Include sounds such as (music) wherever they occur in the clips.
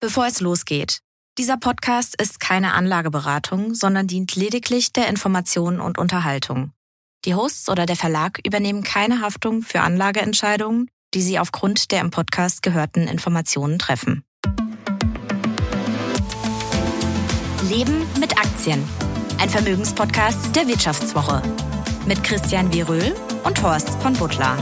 Bevor es losgeht. Dieser Podcast ist keine Anlageberatung, sondern dient lediglich der Information und Unterhaltung. Die Hosts oder der Verlag übernehmen keine Haftung für Anlageentscheidungen, die sie aufgrund der im Podcast gehörten Informationen treffen. Leben mit Aktien. Ein Vermögenspodcast der Wirtschaftswoche. Mit Christian Wieröhl und Horst von Butler.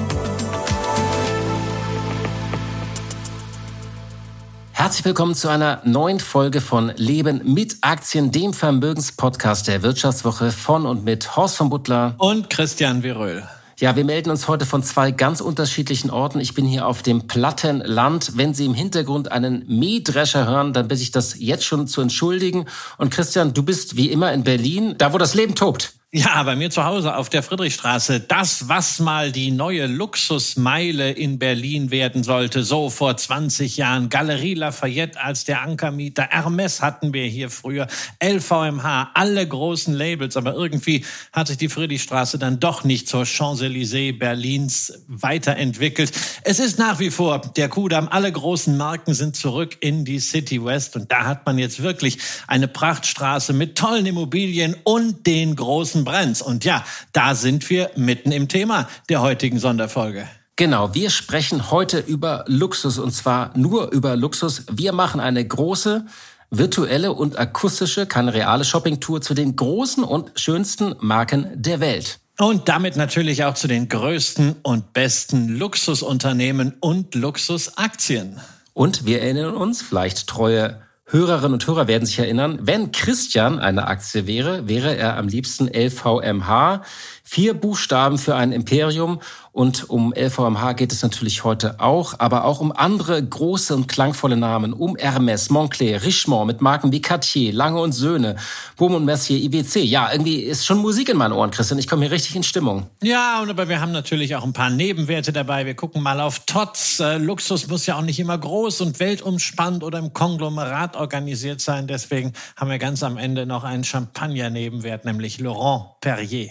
Herzlich willkommen zu einer neuen Folge von Leben mit Aktien, dem Vermögenspodcast der Wirtschaftswoche von und mit Horst von Butler und Christian Viröl. Ja, wir melden uns heute von zwei ganz unterschiedlichen Orten. Ich bin hier auf dem platten Land. Wenn Sie im Hintergrund einen Mähdrescher hören, dann bitte ich das jetzt schon zu entschuldigen. Und Christian, du bist wie immer in Berlin, da wo das Leben tobt. Ja, bei mir zu Hause auf der Friedrichstraße. Das, was mal die neue Luxusmeile in Berlin werden sollte, so vor 20 Jahren. Galerie Lafayette als der Ankermieter. Hermes hatten wir hier früher. LVMH, alle großen Labels. Aber irgendwie hat sich die Friedrichstraße dann doch nicht zur Champs-Élysées Berlins weiterentwickelt. Es ist nach wie vor der Kudamm. Alle großen Marken sind zurück in die City West. Und da hat man jetzt wirklich eine Prachtstraße mit tollen Immobilien und den großen Brenz. Und ja, da sind wir mitten im Thema der heutigen Sonderfolge. Genau, wir sprechen heute über Luxus und zwar nur über Luxus. Wir machen eine große virtuelle und akustische, keine reale Shoppingtour zu den großen und schönsten Marken der Welt. Und damit natürlich auch zu den größten und besten Luxusunternehmen und Luxusaktien. Und wir erinnern uns, vielleicht treue Hörerinnen und Hörer werden sich erinnern, wenn Christian eine Aktie wäre, wäre er am liebsten LVMH. Vier Buchstaben für ein Imperium und um LVMH geht es natürlich heute auch, aber auch um andere große und klangvolle Namen, um Hermes, Moncler, Richemont mit Marken wie Cartier, Lange und Söhne, Boom und Mercier, IWC. Ja, irgendwie ist schon Musik in meinen Ohren, Christian. Ich komme hier richtig in Stimmung. Ja, und aber wir haben natürlich auch ein paar Nebenwerte dabei. Wir gucken mal auf TOTS. Äh, Luxus muss ja auch nicht immer groß und weltumspannt oder im Konglomerat organisiert sein. Deswegen haben wir ganz am Ende noch einen Champagner-Nebenwert, nämlich Laurent Perrier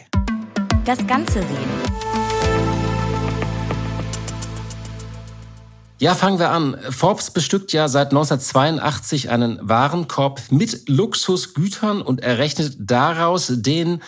das Ganze sehen. Ja, fangen wir an. Forbes bestückt ja seit 1982 einen Warenkorb mit Luxusgütern und errechnet daraus den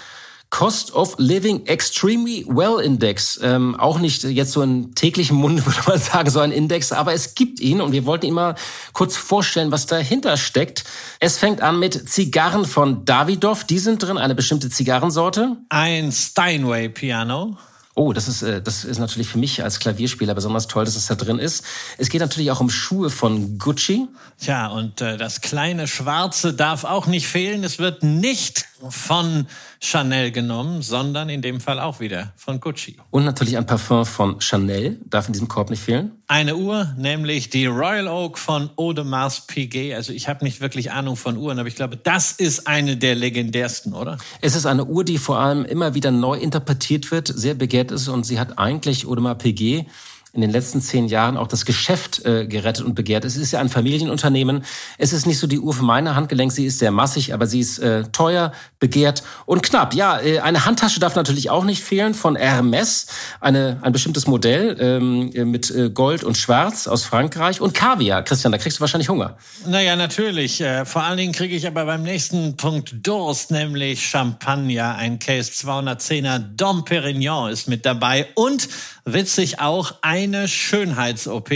Cost of Living Extremely Well Index. Ähm, auch nicht jetzt so in täglichem Munde, (laughs) würde man sagen, so ein Index, aber es gibt ihn und wir wollten ihn mal kurz vorstellen, was dahinter steckt. Es fängt an mit Zigarren von Davidoff. Die sind drin, eine bestimmte Zigarrensorte. Ein Steinway Piano. Oh, das ist, äh, das ist natürlich für mich als Klavierspieler besonders toll, dass es da drin ist. Es geht natürlich auch um Schuhe von Gucci. Tja, und äh, das kleine Schwarze darf auch nicht fehlen. Es wird nicht von Chanel genommen, sondern in dem Fall auch wieder von Gucci. Und natürlich ein Parfum von Chanel darf in diesem Korb nicht fehlen. Eine Uhr, nämlich die Royal Oak von Audemars Piguet. Also ich habe nicht wirklich Ahnung von Uhren, aber ich glaube, das ist eine der legendärsten, oder? Es ist eine Uhr, die vor allem immer wieder neu interpretiert wird, sehr begehrt ist und sie hat eigentlich Audemars Piguet in den letzten zehn Jahren auch das Geschäft äh, gerettet und begehrt. Es ist ja ein Familienunternehmen. Es ist nicht so die Uhr für meine Handgelenk. Sie ist sehr massig, aber sie ist äh, teuer, begehrt und knapp. Ja, äh, eine Handtasche darf natürlich auch nicht fehlen von Hermes. Eine, ein bestimmtes Modell ähm, mit äh, Gold und Schwarz aus Frankreich und Kaviar. Christian, da kriegst du wahrscheinlich Hunger. Naja, natürlich. Äh, vor allen Dingen kriege ich aber beim nächsten Punkt Durst, nämlich Champagner. Ein Case 210er Dom Perignon ist mit dabei und witzig auch eine Schönheits-OP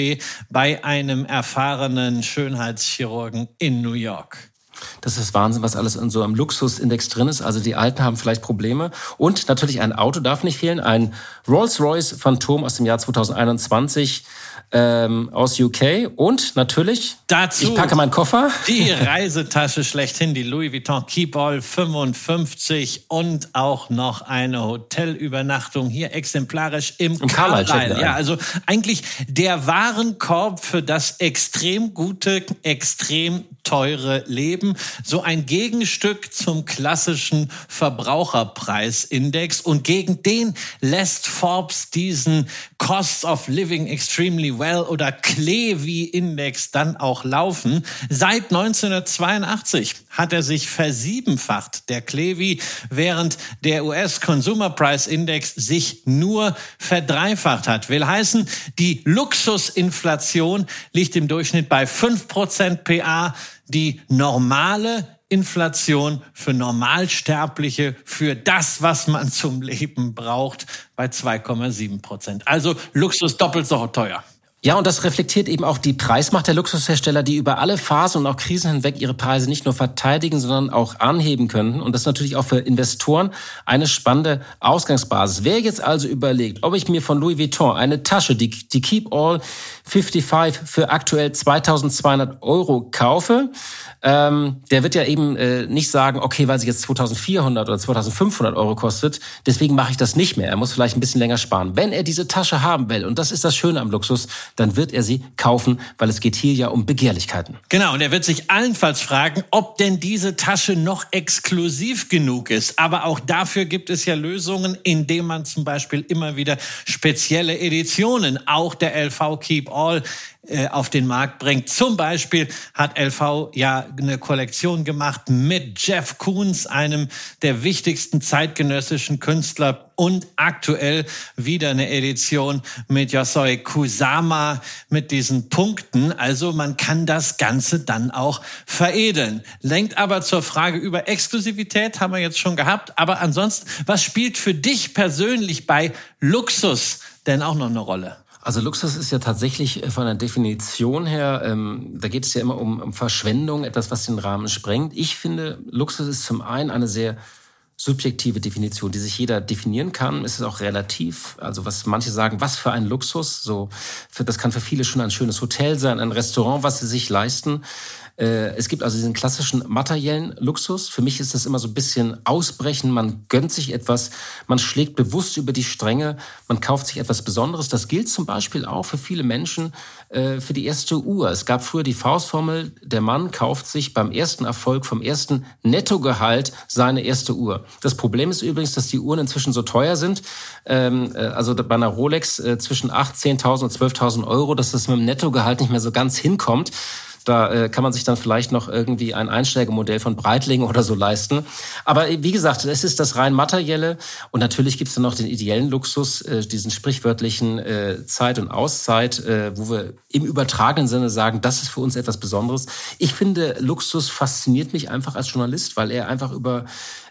bei einem erfahrenen Schönheitschirurgen in New York. Das ist Wahnsinn, was alles in so einem Luxusindex drin ist. Also die Alten haben vielleicht Probleme. Und natürlich ein Auto darf nicht fehlen. Ein Rolls-Royce Phantom aus dem Jahr 2021 ähm, aus UK und natürlich dazu ich packe meinen Koffer. Die Reisetasche schlechthin, die Louis Vuitton Keepall 55 und auch noch eine Hotelübernachtung hier exemplarisch im, Im Carlyle. Ja, also eigentlich der Warenkorb für das extrem gute, extrem teure Leben. So ein Gegenstück zum klassischen Verbraucherpreisindex. Und gegen den lässt Forbes diesen Cost of Living Extremely Well oder CLEVI-Index dann auch laufen. Seit 1982 hat er sich versiebenfacht, der CLEVI, während der US Consumer Price Index sich nur verdreifacht hat. Will heißen, die Luxusinflation liegt im Durchschnitt bei 5% PA. Die normale Inflation für Normalsterbliche, für das, was man zum Leben braucht, bei 2,7 Prozent. Also Luxus doppelt so teuer. Ja, und das reflektiert eben auch die Preismacht der Luxushersteller, die über alle Phasen und auch Krisen hinweg ihre Preise nicht nur verteidigen, sondern auch anheben können. Und das ist natürlich auch für Investoren eine spannende Ausgangsbasis. Wer jetzt also überlegt, ob ich mir von Louis Vuitton eine Tasche, die, die Keep All 55 für aktuell 2200 Euro kaufe, ähm, der wird ja eben äh, nicht sagen, okay, weil sie jetzt 2400 oder 2500 Euro kostet, deswegen mache ich das nicht mehr. Er muss vielleicht ein bisschen länger sparen. Wenn er diese Tasche haben will, und das ist das Schöne am Luxus, dann wird er sie kaufen, weil es geht hier ja um Begehrlichkeiten. Genau, und er wird sich allenfalls fragen, ob denn diese Tasche noch exklusiv genug ist. Aber auch dafür gibt es ja Lösungen, indem man zum Beispiel immer wieder spezielle Editionen, auch der LV Keep All, auf den Markt bringt. Zum Beispiel hat LV ja eine Kollektion gemacht mit Jeff Koons, einem der wichtigsten zeitgenössischen Künstler und aktuell wieder eine Edition mit Yasoi Kusama mit diesen Punkten. Also man kann das Ganze dann auch veredeln. Lenkt aber zur Frage über Exklusivität, haben wir jetzt schon gehabt. Aber ansonsten, was spielt für dich persönlich bei Luxus denn auch noch eine Rolle? Also Luxus ist ja tatsächlich äh, von der Definition her, ähm, da geht es ja immer um, um Verschwendung, etwas, was den Rahmen sprengt. Ich finde, Luxus ist zum einen eine sehr subjektive Definition, die sich jeder definieren kann. Es ist auch relativ. Also was manche sagen, was für ein Luxus. So, für, das kann für viele schon ein schönes Hotel sein, ein Restaurant, was sie sich leisten. Äh, es gibt also diesen klassischen materiellen Luxus. Für mich ist das immer so ein bisschen Ausbrechen. Man gönnt sich etwas, man schlägt bewusst über die Stränge, man kauft sich etwas Besonderes. Das gilt zum Beispiel auch für viele Menschen äh, für die erste Uhr. Es gab früher die Faustformel, der Mann kauft sich beim ersten Erfolg vom ersten Nettogehalt seine erste Uhr. Das Problem ist übrigens, dass die Uhren inzwischen so teuer sind, ähm, äh, also bei einer Rolex zwischen 8, 10.000 und 12.000 Euro, dass das mit dem Nettogehalt nicht mehr so ganz hinkommt. Da äh, kann man sich dann vielleicht noch irgendwie ein Einsteigemodell von Breitling oder so leisten. Aber äh, wie gesagt, es ist das rein materielle. Und natürlich gibt es dann noch den ideellen Luxus, äh, diesen sprichwörtlichen äh, Zeit und Auszeit, äh, wo wir im übertragenen Sinne sagen, das ist für uns etwas Besonderes. Ich finde, Luxus fasziniert mich einfach als Journalist, weil er einfach über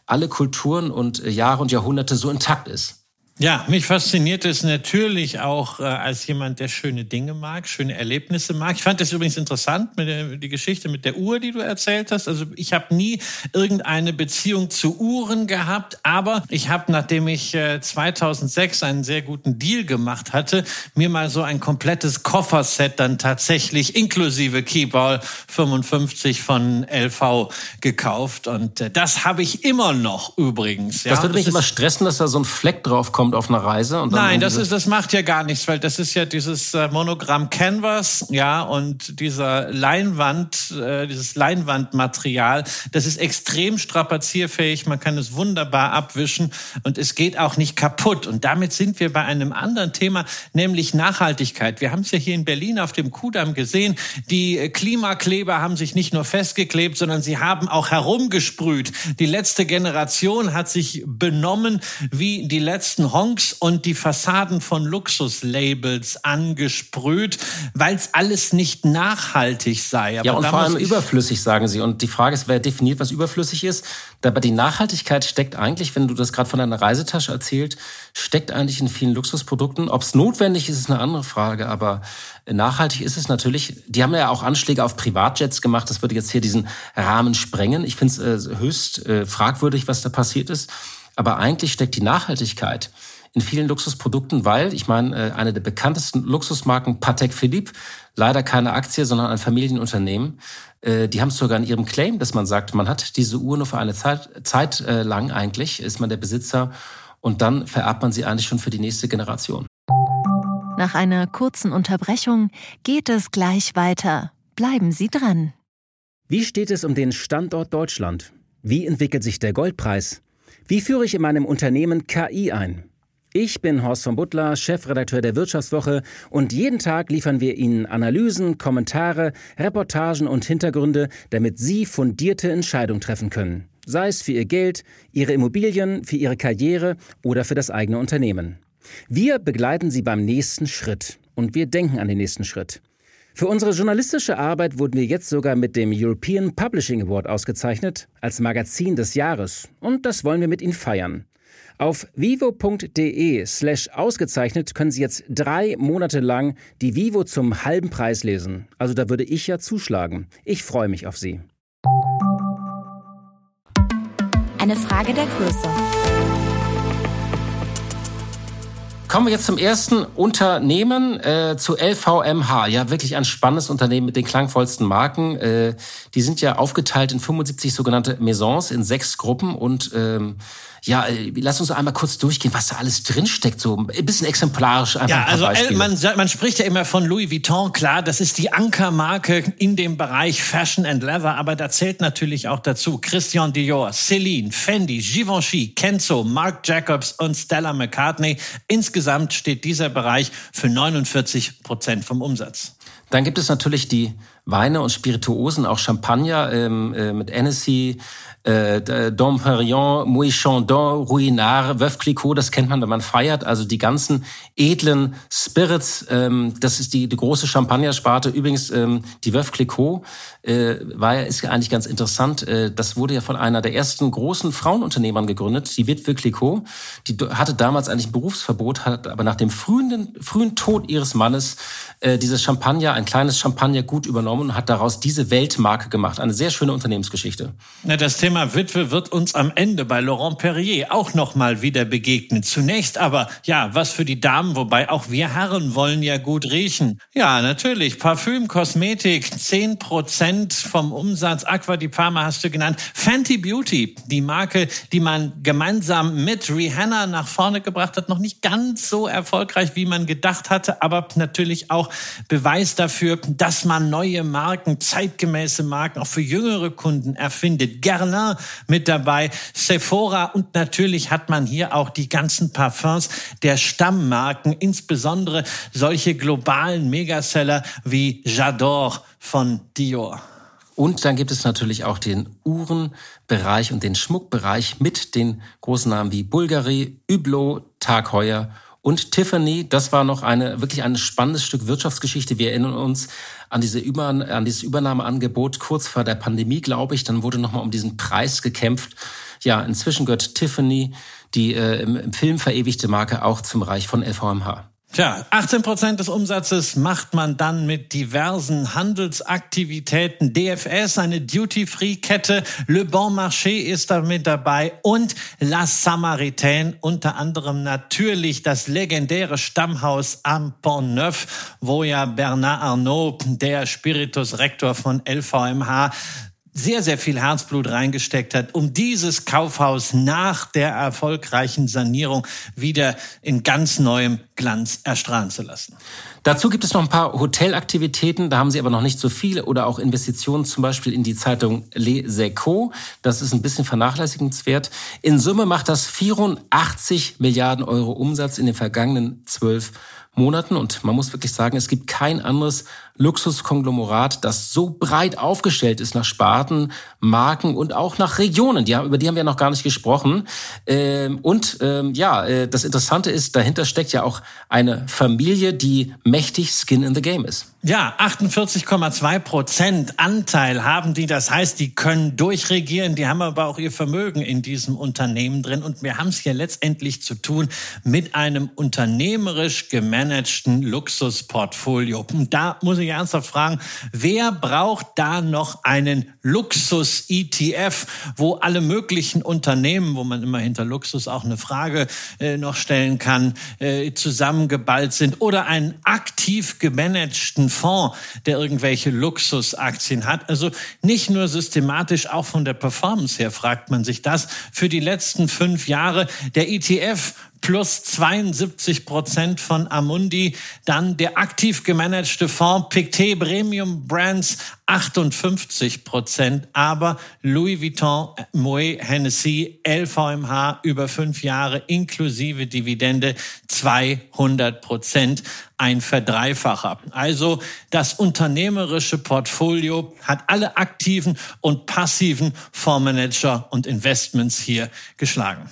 alle Kulturen und äh, Jahre und Jahrhunderte so intakt ist. Ja, mich fasziniert es natürlich auch äh, als jemand, der schöne Dinge mag, schöne Erlebnisse mag. Ich fand das übrigens interessant mit der die Geschichte mit der Uhr, die du erzählt hast. Also ich habe nie irgendeine Beziehung zu Uhren gehabt, aber ich habe, nachdem ich äh, 2006 einen sehr guten Deal gemacht hatte, mir mal so ein komplettes Kofferset dann tatsächlich inklusive Keyball 55 von LV gekauft und äh, das habe ich immer noch übrigens. Ja. Das würde mich immer stressen, dass da so ein Fleck drauf kommt kommt auf einer Reise. Und dann Nein, das ist, das macht ja gar nichts, weil das ist ja dieses äh, Monogramm Canvas, ja, und dieser Leinwand, äh, dieses Leinwandmaterial, das ist extrem strapazierfähig. Man kann es wunderbar abwischen und es geht auch nicht kaputt. Und damit sind wir bei einem anderen Thema, nämlich Nachhaltigkeit. Wir haben es ja hier in Berlin auf dem Kudamm gesehen. Die Klimakleber haben sich nicht nur festgeklebt, sondern sie haben auch herumgesprüht. Die letzte Generation hat sich benommen wie die letzten Honks und die Fassaden von Luxuslabels angesprüht, weil es alles nicht nachhaltig sei. Aber ja, und vor allem überflüssig, sagen Sie. Und die Frage ist, wer definiert, was überflüssig ist? Aber die Nachhaltigkeit steckt eigentlich, wenn du das gerade von deiner Reisetasche erzählt, steckt eigentlich in vielen Luxusprodukten. Ob es notwendig ist, ist eine andere Frage. Aber nachhaltig ist es natürlich. Die haben ja auch Anschläge auf Privatjets gemacht. Das würde jetzt hier diesen Rahmen sprengen. Ich finde es äh, höchst äh, fragwürdig, was da passiert ist. Aber eigentlich steckt die Nachhaltigkeit in vielen Luxusprodukten, weil ich meine, äh, eine der bekanntesten Luxusmarken Patek Philippe, leider keine Aktie, sondern ein Familienunternehmen, äh, die haben es sogar in ihrem Claim, dass man sagt, man hat diese Uhr nur für eine Zeit, Zeit äh, lang eigentlich, ist man der Besitzer und dann vererbt man sie eigentlich schon für die nächste Generation. Nach einer kurzen Unterbrechung geht es gleich weiter. Bleiben Sie dran. Wie steht es um den Standort Deutschland? Wie entwickelt sich der Goldpreis? Wie führe ich in meinem Unternehmen KI ein? Ich bin Horst von Butler, Chefredakteur der Wirtschaftswoche und jeden Tag liefern wir Ihnen Analysen, Kommentare, Reportagen und Hintergründe, damit Sie fundierte Entscheidungen treffen können. Sei es für Ihr Geld, Ihre Immobilien, für Ihre Karriere oder für das eigene Unternehmen. Wir begleiten Sie beim nächsten Schritt und wir denken an den nächsten Schritt. Für unsere journalistische Arbeit wurden wir jetzt sogar mit dem European Publishing Award ausgezeichnet als Magazin des Jahres. Und das wollen wir mit Ihnen feiern. Auf vivo.de slash ausgezeichnet können Sie jetzt drei Monate lang die Vivo zum halben Preis lesen. Also da würde ich ja zuschlagen. Ich freue mich auf Sie. Eine Frage der Größe. Kommen wir jetzt zum ersten Unternehmen, äh, zu LVMH. Ja, wirklich ein spannendes Unternehmen mit den klangvollsten Marken. Äh, die sind ja aufgeteilt in 75 sogenannte Maisons in sechs Gruppen und ähm, ja, äh, lass uns einmal kurz durchgehen, was da alles drinsteckt, so ein bisschen exemplarisch. Einfach ja, ein also man, man spricht ja immer von Louis Vuitton, klar, das ist die Ankermarke in dem Bereich Fashion and Leather, aber da zählt natürlich auch dazu Christian Dior, Celine, Fendi, Givenchy, Kenzo, Marc Jacobs und Stella McCartney. Insgesamt steht dieser Bereich für 49 Prozent vom Umsatz. Dann gibt es natürlich die Weine und Spirituosen, auch Champagner ähm, äh, mit Hennessy, äh, Dom Perignon, Mouy Chandon, Ruinard, Veuve Clicquot, das kennt man, wenn man feiert. Also die ganzen edlen Spirits, ähm, das ist die, die große Champagnersparte. Übrigens, ähm, die Veuve Clicquot äh, war ja, ist ja eigentlich ganz interessant. Äh, das wurde ja von einer der ersten großen Frauenunternehmern gegründet, die Witwe Clicquot. Die hatte damals eigentlich ein Berufsverbot, hat aber nach dem frühen, frühen Tod ihres Mannes äh, dieses Champagner, ein kleines Champagner gut übernommen und hat daraus diese Weltmarke gemacht. Eine sehr schöne Unternehmensgeschichte. Na, das Thema Witwe wird uns am Ende bei Laurent Perrier auch noch mal wieder begegnen. Zunächst aber, ja, was für die Damen, wobei auch wir Herren wollen ja gut riechen. Ja, natürlich, Parfüm, Kosmetik, 10 Prozent vom Umsatz. Aqua di Parma hast du genannt. Fenty Beauty, die Marke, die man gemeinsam mit Rihanna nach vorne gebracht hat, noch nicht ganz so erfolgreich, wie man gedacht hatte, aber natürlich auch Beweis dafür, dass man neue Marken, zeitgemäße Marken auch für jüngere Kunden erfindet. Guerlain mit dabei, Sephora und natürlich hat man hier auch die ganzen Parfums der Stammmarken, insbesondere solche globalen Megaseller wie J'adore von Dior. Und dann gibt es natürlich auch den Uhrenbereich und den Schmuckbereich mit den großen Namen wie Bulgari, Hublot, Tag Heuer und Tiffany. Das war noch eine wirklich ein spannendes Stück Wirtschaftsgeschichte. Wir erinnern uns an diese Über an dieses Übernahmeangebot kurz vor der Pandemie, glaube ich. Dann wurde nochmal um diesen Preis gekämpft. Ja, inzwischen gehört Tiffany, die äh, im, im Film verewigte Marke, auch zum Reich von LVMH. Tja, 18 Prozent des Umsatzes macht man dann mit diversen Handelsaktivitäten. DFS, eine Duty-Free-Kette, Le Bon Marché ist da mit dabei und La Samaritaine, unter anderem natürlich das legendäre Stammhaus am Pont Neuf, wo ja Bernard Arnault, der Spiritus Rector von LVMH, sehr, sehr viel Herzblut reingesteckt hat, um dieses Kaufhaus nach der erfolgreichen Sanierung wieder in ganz neuem Glanz erstrahlen zu lassen. Dazu gibt es noch ein paar Hotelaktivitäten, da haben sie aber noch nicht so viele oder auch Investitionen zum Beispiel in die Zeitung Les Echos. Das ist ein bisschen vernachlässigenswert. In Summe macht das 84 Milliarden Euro Umsatz in den vergangenen zwölf Monaten und man muss wirklich sagen, es gibt kein anderes Luxuskonglomerat, das so breit aufgestellt ist nach Sparten, Marken und auch nach Regionen. Die, über die haben wir noch gar nicht gesprochen. Ähm, und ähm, ja, äh, das Interessante ist, dahinter steckt ja auch eine Familie, die mächtig Skin in the Game ist. Ja, 48,2 Prozent Anteil haben die. Das heißt, die können durchregieren. Die haben aber auch ihr Vermögen in diesem Unternehmen drin. Und wir haben es hier letztendlich zu tun mit einem unternehmerisch gemanagten Luxusportfolio. Und da muss ich ernsthaft fragen, wer braucht da noch einen Luxus-ETF, wo alle möglichen Unternehmen, wo man immer hinter Luxus auch eine Frage äh, noch stellen kann, äh, zusammengeballt sind oder einen aktiv gemanagten Fonds, der irgendwelche Luxusaktien hat. Also nicht nur systematisch, auch von der Performance her fragt man sich das. Für die letzten fünf Jahre der ETF plus 72 Prozent von Amundi. Dann der aktiv gemanagte Fonds Pictet Premium Brands 58 Prozent. Aber Louis Vuitton, Moet Hennessy, LVMH über fünf Jahre inklusive Dividende 200 Prozent ein Verdreifacher. Also das unternehmerische Portfolio hat alle aktiven und passiven Fondsmanager und Investments hier geschlagen.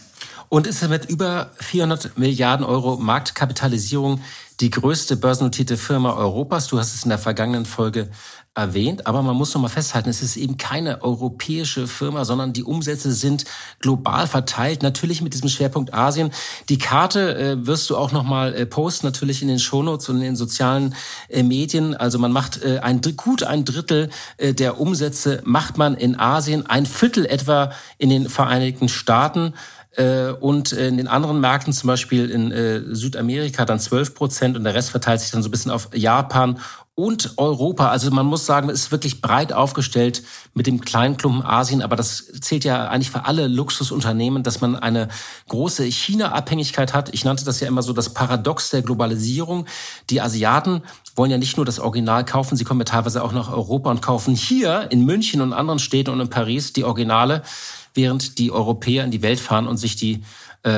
Und ist mit über 400 Milliarden Euro Marktkapitalisierung die größte börsennotierte Firma Europas. Du hast es in der vergangenen Folge erwähnt, aber man muss noch mal festhalten, es ist eben keine europäische Firma, sondern die Umsätze sind global verteilt, natürlich mit diesem Schwerpunkt Asien. Die Karte äh, wirst du auch noch mal äh, posten, natürlich in den Shownotes und in den sozialen äh, Medien. Also man macht äh, ein gut ein Drittel äh, der Umsätze macht man in Asien, ein Viertel etwa in den Vereinigten Staaten und in den anderen Märkten, zum Beispiel in äh, Südamerika, dann 12 Prozent und der Rest verteilt sich dann so ein bisschen auf Japan und Europa. Also man muss sagen, es ist wirklich breit aufgestellt mit dem kleinen Klumpen Asien, aber das zählt ja eigentlich für alle Luxusunternehmen, dass man eine große China-Abhängigkeit hat. Ich nannte das ja immer so das Paradox der Globalisierung. Die Asiaten wollen ja nicht nur das Original kaufen, sie kommen ja teilweise auch nach Europa und kaufen hier in München und anderen Städten und in Paris die Originale, während die Europäer in die Welt fahren und sich die äh,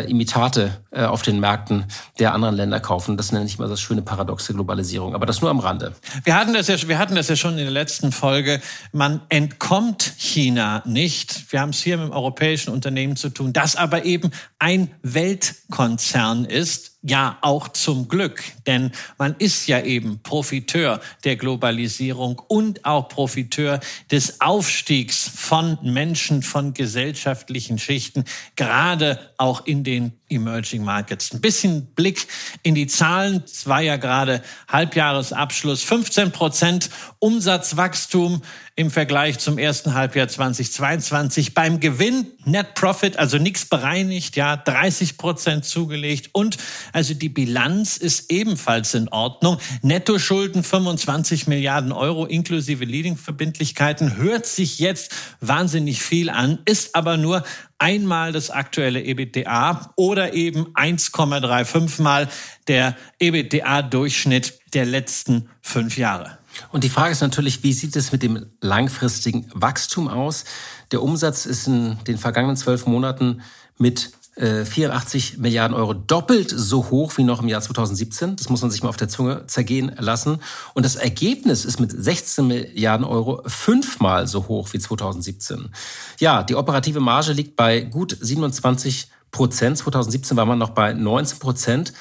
äh, Imitate äh, auf den Märkten der anderen Länder kaufen. Das nenne ich mal das schöne Paradox der Globalisierung. Aber das nur am Rande. Wir hatten das ja, wir hatten das ja schon in der letzten Folge. Man entkommt China nicht. Wir haben es hier mit dem europäischen Unternehmen zu tun, das aber eben ein Weltkonzern ist ja, auch zum Glück, denn man ist ja eben Profiteur der Globalisierung und auch Profiteur des Aufstiegs von Menschen, von gesellschaftlichen Schichten, gerade auch in den Emerging Markets. Ein bisschen Blick in die Zahlen. Es war ja gerade Halbjahresabschluss. 15 Prozent Umsatzwachstum im Vergleich zum ersten Halbjahr 2022. Beim Gewinn Net Profit, also nichts bereinigt, ja, 30 Prozent zugelegt. Und also die Bilanz ist ebenfalls in Ordnung. Nettoschulden 25 Milliarden Euro inklusive Leading-Verbindlichkeiten. Hört sich jetzt wahnsinnig viel an, ist aber nur einmal das aktuelle EBITDA oder eben 1,35 mal der EBITDA-Durchschnitt der letzten fünf Jahre. Und die Frage ist natürlich, wie sieht es mit dem langfristigen Wachstum aus? Der Umsatz ist in den vergangenen zwölf Monaten mit 84 äh, Milliarden Euro, doppelt so hoch wie noch im Jahr 2017. Das muss man sich mal auf der Zunge zergehen lassen. Und das Ergebnis ist mit 16 Milliarden Euro fünfmal so hoch wie 2017. Ja, die operative Marge liegt bei gut 27 Prozent. 2017 war man noch bei 19 Prozent.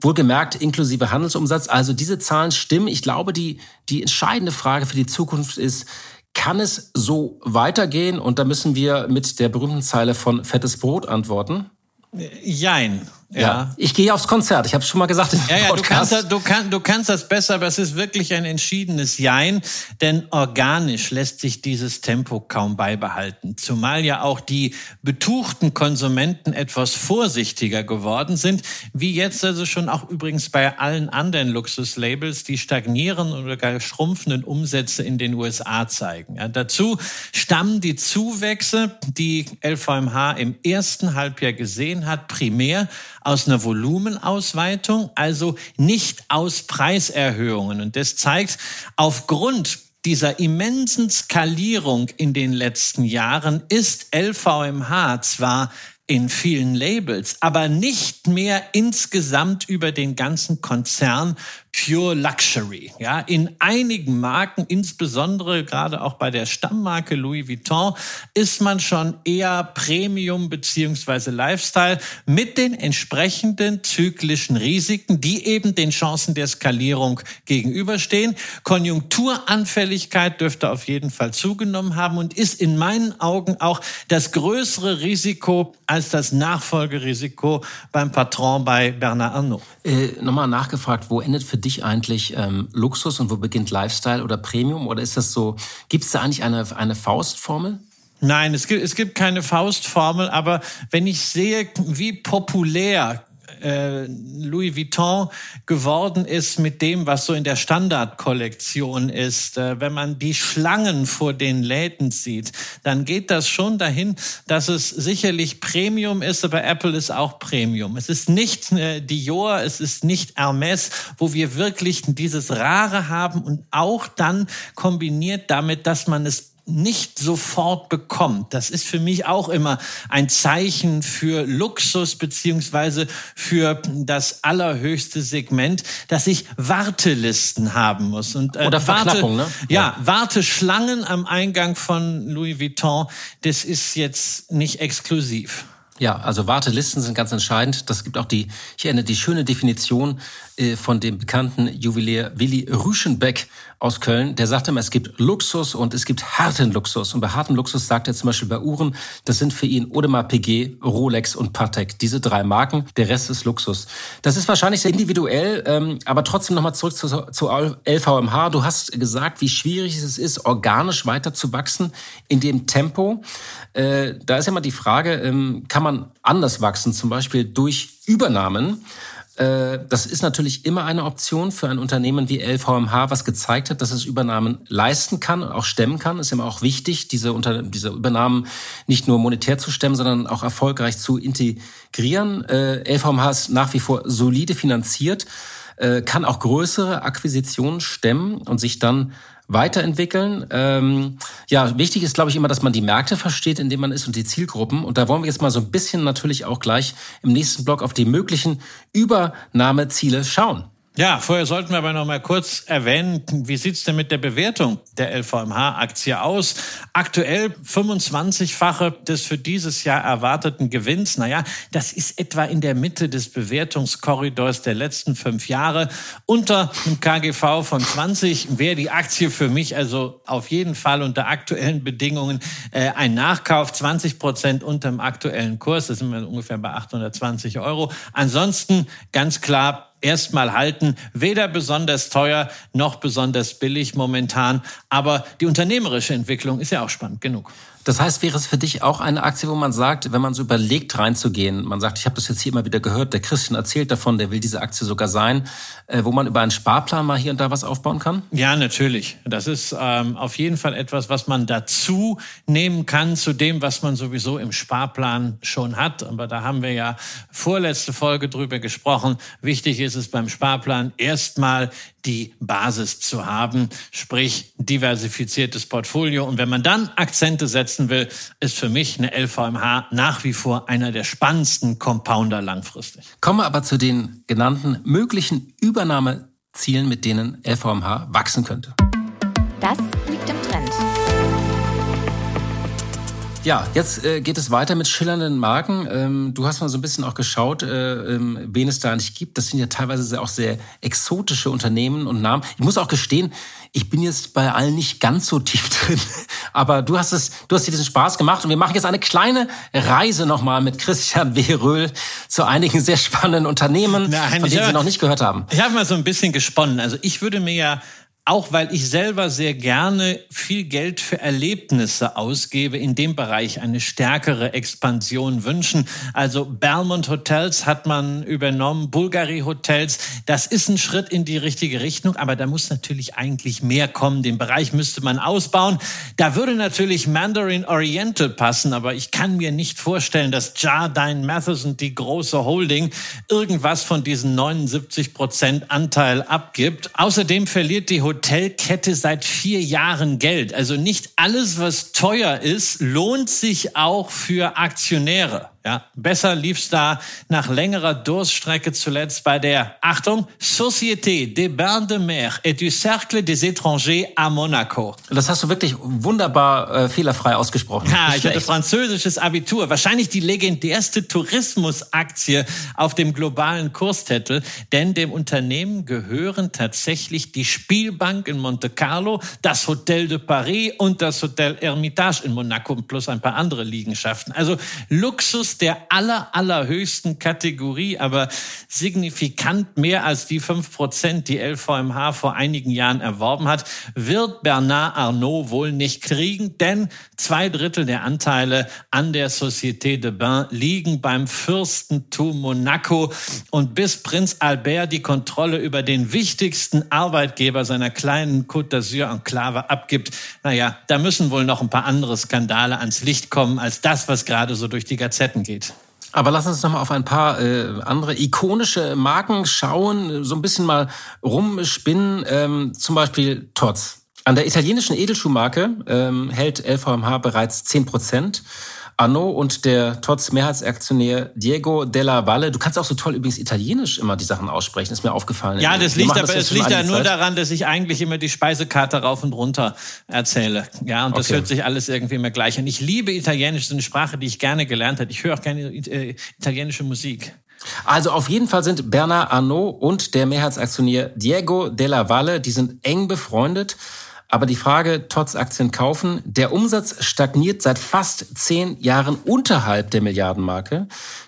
Wohlgemerkt inklusive Handelsumsatz. Also diese Zahlen stimmen. Ich glaube, die, die entscheidende Frage für die Zukunft ist, kann es so weitergehen? Und da müssen wir mit der berühmten Zeile von Fettes Brot antworten. Jein. Ja. ja. Ich gehe aufs Konzert. Ich habe es schon mal gesagt. Im ja, ja, du kannst, du, kann, du kannst das besser, aber es ist wirklich ein entschiedenes Jein, denn organisch lässt sich dieses Tempo kaum beibehalten. Zumal ja auch die betuchten Konsumenten etwas vorsichtiger geworden sind, wie jetzt also schon auch übrigens bei allen anderen Luxuslabels, die stagnieren oder gar schrumpfenden Umsätze in den USA zeigen. Ja, dazu stammen die Zuwächse, die LVMH im ersten Halbjahr gesehen hat, primär aus einer Volumenausweitung, also nicht aus Preiserhöhungen. Und das zeigt, aufgrund dieser immensen Skalierung in den letzten Jahren ist LVMH zwar in vielen Labels, aber nicht mehr insgesamt über den ganzen Konzern Pure Luxury. Ja, in einigen Marken, insbesondere gerade auch bei der Stammmarke Louis Vuitton, ist man schon eher Premium beziehungsweise Lifestyle mit den entsprechenden zyklischen Risiken, die eben den Chancen der Skalierung gegenüberstehen. Konjunkturanfälligkeit dürfte auf jeden Fall zugenommen haben und ist in meinen Augen auch das größere Risiko als das Nachfolgerisiko beim Patron bei Bernard Arnault. Äh, Nochmal nachgefragt, wo endet für dich dich eigentlich ähm, Luxus und wo beginnt Lifestyle oder Premium? Oder ist das so, gibt es da eigentlich eine, eine Faustformel? Nein, es gibt, es gibt keine Faustformel, aber wenn ich sehe, wie populär äh, Louis Vuitton geworden ist mit dem, was so in der Standardkollektion ist. Äh, wenn man die Schlangen vor den Läden sieht, dann geht das schon dahin, dass es sicherlich Premium ist, aber Apple ist auch Premium. Es ist nicht äh, Dior, es ist nicht Hermes, wo wir wirklich dieses Rare haben und auch dann kombiniert damit, dass man es nicht sofort bekommt. Das ist für mich auch immer ein Zeichen für Luxus beziehungsweise für das allerhöchste Segment, dass ich Wartelisten haben muss. Und, äh, Oder Verknappung, Warte, ne? Ja, ja, Warteschlangen am Eingang von Louis Vuitton, das ist jetzt nicht exklusiv. Ja, also Wartelisten sind ganz entscheidend. Das gibt auch die, ich erinnere, die schöne Definition äh, von dem bekannten Juwelier Willi Rüschenbeck aus Köln. Der sagt immer, es gibt Luxus und es gibt harten Luxus. Und bei harten Luxus sagt er zum Beispiel bei Uhren, das sind für ihn Audemars Piguet, Rolex und Patek. Diese drei Marken, der Rest ist Luxus. Das ist wahrscheinlich sehr individuell, ähm, aber trotzdem nochmal zurück zu, zu LVMH. Du hast gesagt, wie schwierig es ist, organisch weiter zu wachsen in dem Tempo. Äh, da ist ja mal die Frage, ähm, kann man anders wachsen, zum Beispiel durch Übernahmen? Äh, das ist natürlich immer eine Option für ein Unternehmen wie LVMH, was gezeigt hat, dass es Übernahmen leisten kann, auch stemmen kann. Ist immer auch wichtig, diese, Unter diese Übernahmen nicht nur monetär zu stemmen, sondern auch erfolgreich zu integrieren. LVMH äh, ist nach wie vor solide finanziert, kann auch größere Akquisitionen stemmen und sich dann weiterentwickeln. Ähm, ja, wichtig ist, glaube ich, immer, dass man die Märkte versteht, in denen man ist und die Zielgruppen. Und da wollen wir jetzt mal so ein bisschen natürlich auch gleich im nächsten Block auf die möglichen Übernahmeziele schauen. Ja, vorher sollten wir aber noch mal kurz erwähnen, wie sieht's denn mit der Bewertung der LVMH-Aktie aus? Aktuell 25-fache des für dieses Jahr erwarteten Gewinns. Naja, das ist etwa in der Mitte des Bewertungskorridors der letzten fünf Jahre. Unter dem KGV von 20 wäre die Aktie für mich also auf jeden Fall unter aktuellen Bedingungen äh, ein Nachkauf. 20 Prozent unter dem aktuellen Kurs, das sind wir ungefähr bei 820 Euro. Ansonsten ganz klar erstmal halten. Weder besonders teuer noch besonders billig momentan. Aber die unternehmerische Entwicklung ist ja auch spannend genug. Das heißt, wäre es für dich auch eine Aktie, wo man sagt, wenn man so überlegt reinzugehen, man sagt, ich habe das jetzt hier immer wieder gehört, der Christian erzählt davon, der will diese Aktie sogar sein, äh, wo man über einen Sparplan mal hier und da was aufbauen kann? Ja, natürlich. Das ist ähm, auf jeden Fall etwas, was man dazu nehmen kann zu dem, was man sowieso im Sparplan schon hat. Aber da haben wir ja vorletzte Folge drüber gesprochen. Wichtig ist es beim Sparplan erstmal die Basis zu haben, sprich diversifiziertes Portfolio. Und wenn man dann Akzente setzen will, ist für mich eine LVMH nach wie vor einer der spannendsten Compounder langfristig. Kommen wir aber zu den genannten möglichen Übernahmezielen, mit denen LVMH wachsen könnte. Das Ja, jetzt äh, geht es weiter mit schillernden Marken. Ähm, du hast mal so ein bisschen auch geschaut, äh, ähm, wen es da nicht gibt. Das sind ja teilweise auch sehr exotische Unternehmen und Namen. Ich muss auch gestehen, ich bin jetzt bei allen nicht ganz so tief (laughs) drin. Aber du hast es, du hast dir diesen Spaß gemacht und wir machen jetzt eine kleine Reise nochmal mit Christian (laughs) W. Röhl zu einigen sehr spannenden Unternehmen, Nein, von denen Sie noch nicht gehört haben. Ich habe mal so ein bisschen gesponnen. Also ich würde mir ja auch weil ich selber sehr gerne viel Geld für Erlebnisse ausgebe, in dem Bereich eine stärkere Expansion wünschen. Also Belmont Hotels hat man übernommen, Bulgari Hotels. Das ist ein Schritt in die richtige Richtung, aber da muss natürlich eigentlich mehr kommen. Den Bereich müsste man ausbauen. Da würde natürlich Mandarin Oriental passen, aber ich kann mir nicht vorstellen, dass Jardine Matheson, die große Holding, irgendwas von diesen 79 Prozent Anteil abgibt. Außerdem verliert die Hotel Hotelkette seit vier Jahren Geld. Also nicht alles, was teuer ist, lohnt sich auch für Aktionäre. Ja, besser lief's da nach längerer Durststrecke zuletzt bei der, Achtung, Société des Bains de Mer et du Cercle des Étrangers à Monaco. Das hast du wirklich wunderbar äh, fehlerfrei ausgesprochen. Ja, ich hatte französisches Abitur. Wahrscheinlich die legendärste Tourismusaktie auf dem globalen Kurszettel, denn dem Unternehmen gehören tatsächlich die Spielbank in Monte Carlo, das Hotel de Paris und das Hotel Hermitage in Monaco plus ein paar andere Liegenschaften. Also Luxus der aller, allerhöchsten Kategorie, aber signifikant mehr als die fünf Prozent, die LVMH vor einigen Jahren erworben hat, wird Bernard Arnault wohl nicht kriegen, denn zwei Drittel der Anteile an der Société de Bain liegen beim Fürstentum Monaco. Und bis Prinz Albert die Kontrolle über den wichtigsten Arbeitgeber seiner kleinen Côte d'Azur-Enklave abgibt, naja, da müssen wohl noch ein paar andere Skandale ans Licht kommen als das, was gerade so durch die Gazetten geht. Aber lass uns noch mal auf ein paar äh, andere ikonische Marken schauen, so ein bisschen mal rumspinnen. Ähm, zum Beispiel Tots. An der italienischen Edelschuhmarke ähm, hält LVMH bereits 10 Prozent. Arnaud und der TOTS Mehrheitsaktionär Diego Della Valle. Du kannst auch so toll übrigens Italienisch immer die Sachen aussprechen, ist mir aufgefallen. Ja, das liegt aber, das es liegt ja nur Zeit. daran, dass ich eigentlich immer die Speisekarte rauf und runter erzähle. Ja, und das okay. hört sich alles irgendwie immer gleich an. Ich liebe Italienisch, das ist eine Sprache, die ich gerne gelernt habe. Ich höre auch gerne äh, italienische Musik. Also auf jeden Fall sind Bernard Arnault und der Mehrheitsaktionär Diego Della Valle, die sind eng befreundet. Aber die Frage, TOTS Aktien kaufen, der Umsatz stagniert seit fast zehn Jahren unterhalb der Milliardenmarke.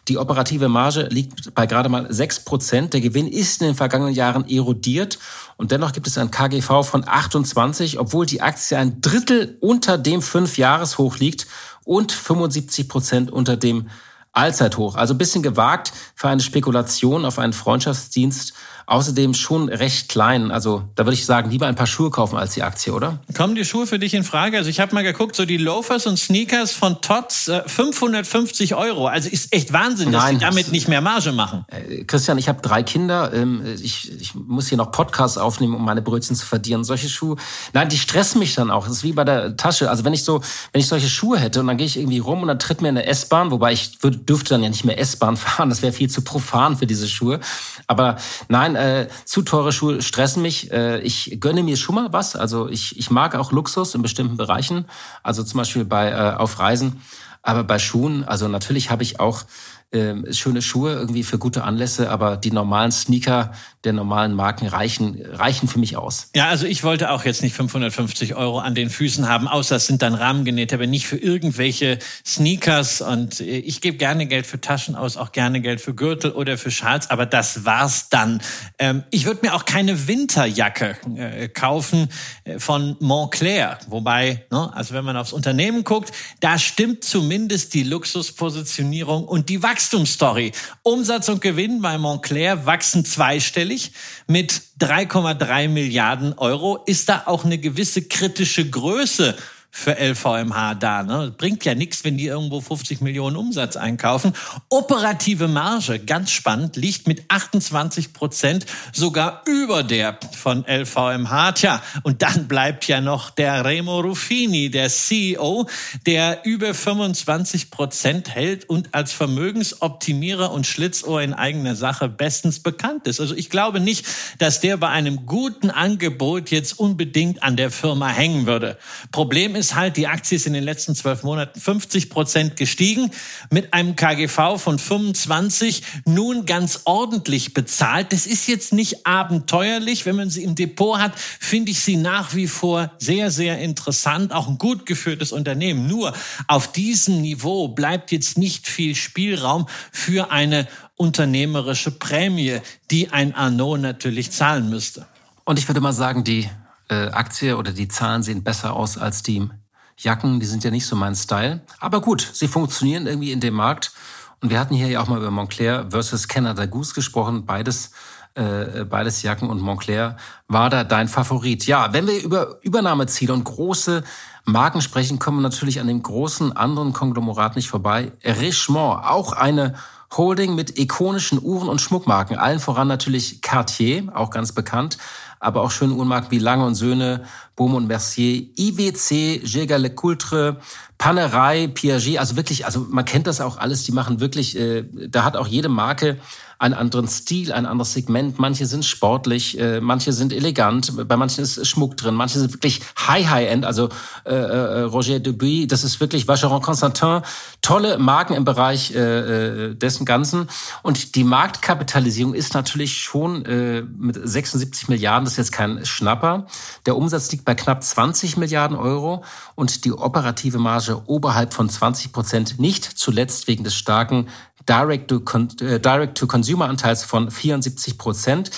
Die operative Marge liegt bei gerade mal sechs Prozent. Der Gewinn ist in den vergangenen Jahren erodiert und dennoch gibt es ein KGV von 28, obwohl die Aktie ein Drittel unter dem Fünfjahreshoch liegt und 75 Prozent unter dem Allzeithoch. Also ein bisschen gewagt für eine Spekulation auf einen Freundschaftsdienst Außerdem schon recht klein. Also da würde ich sagen, lieber ein paar Schuhe kaufen als die Aktie, oder? Kommen die Schuhe für dich in Frage? Also ich habe mal geguckt, so die Loafers und Sneakers von Tots, äh, 550 Euro. Also ist echt Wahnsinn, dass Nein, sie damit nicht mehr Marge machen. Äh, Christian, ich habe drei Kinder. Ähm, ich, ich muss hier noch Podcasts aufnehmen, um meine Brötchen zu verdienen. Solche Schuhe, nein, die stressen mich dann auch. Das ist wie bei der Tasche. Also wenn ich so, wenn ich solche Schuhe hätte und dann gehe ich irgendwie rum und dann tritt mir eine S-Bahn, wobei ich würde, dürfte dann ja nicht mehr S-Bahn (laughs) fahren. Das wäre viel zu profan für diese Schuhe. Aber nein, äh, zu teure Schuhe stressen mich. Äh, ich gönne mir schon mal was. Also ich, ich mag auch Luxus in bestimmten Bereichen. Also zum Beispiel bei äh, auf Reisen. Aber bei Schuhen, also natürlich habe ich auch äh, schöne Schuhe irgendwie für gute Anlässe, aber die normalen Sneaker der normalen Marken reichen, reichen für mich aus. Ja, also ich wollte auch jetzt nicht 550 Euro an den Füßen haben, außer es sind dann Rahmengenähte, aber nicht für irgendwelche Sneakers. Und äh, ich gebe gerne Geld für Taschen aus, auch gerne Geld für Gürtel oder für Schals, aber das war's dann. Ähm, ich würde mir auch keine Winterjacke äh, kaufen äh, von Montclair. Wobei, ne, also wenn man aufs Unternehmen guckt, da stimmt zumindest die Luxuspositionierung und die Wachstumsstory. Umsatz und Gewinn bei Montclair wachsen zweistellig mit 3,3 Milliarden Euro. Ist da auch eine gewisse kritische Größe für LVMH da. Ne? Bringt ja nichts, wenn die irgendwo 50 Millionen Umsatz einkaufen. Operative Marge, ganz spannend, liegt mit 28 Prozent sogar über der von LVMH. Tja, und dann bleibt ja noch der Remo Ruffini, der CEO, der über 25 Prozent hält und als Vermögensoptimierer und Schlitzohr in eigener Sache bestens bekannt ist. Also ich glaube nicht, dass der bei einem guten Angebot jetzt unbedingt an der Firma hängen würde. Problem ist halt, die Aktie ist in den letzten zwölf Monaten 50 Prozent gestiegen, mit einem KGV von 25, nun ganz ordentlich bezahlt. Das ist jetzt nicht abenteuerlich. Wenn man sie im Depot hat, finde ich sie nach wie vor sehr, sehr interessant. Auch ein gut geführtes Unternehmen. Nur auf diesem Niveau bleibt jetzt nicht viel Spielraum für eine unternehmerische Prämie, die ein Arnaud natürlich zahlen müsste. Und ich würde mal sagen, die äh, Aktie oder die Zahlen sehen besser aus als die Jacken. Die sind ja nicht so mein Style. Aber gut, sie funktionieren irgendwie in dem Markt. Und wir hatten hier ja auch mal über Montclair versus Canada Goose gesprochen. Beides, äh, beides Jacken und Montclair. War da dein Favorit? Ja, wenn wir über Übernahmeziele und große Marken sprechen, kommen wir natürlich an dem großen anderen Konglomerat nicht vorbei. Richemont, auch eine Holding mit ikonischen Uhren und Schmuckmarken. Allen voran natürlich Cartier, auch ganz bekannt aber auch schöne Uhrenmarken wie Lange und Söhne, Baume und Mercier, IWC, Jaeger LeCoultre, Panerai, Piaget, also wirklich, also man kennt das auch alles, die machen wirklich, äh, da hat auch jede Marke einen anderen Stil, ein anderes Segment. Manche sind sportlich, äh, manche sind elegant, bei manchen ist Schmuck drin, manche sind wirklich high, high end. Also äh, äh, Roger Dubuis, das ist wirklich Vacheron Constantin, tolle Marken im Bereich äh, äh, dessen Ganzen. Und die Marktkapitalisierung ist natürlich schon äh, mit 76 Milliarden, das ist jetzt kein Schnapper. Der Umsatz liegt bei knapp 20 Milliarden Euro und die operative Marge oberhalb von 20 Prozent, nicht zuletzt wegen des starken Direct-to-Consumer-Anteils von 74 Prozent.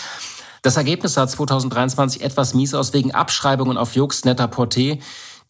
Das Ergebnis sah 2023 etwas mies aus wegen Abschreibungen auf Jux Net-a-Porter,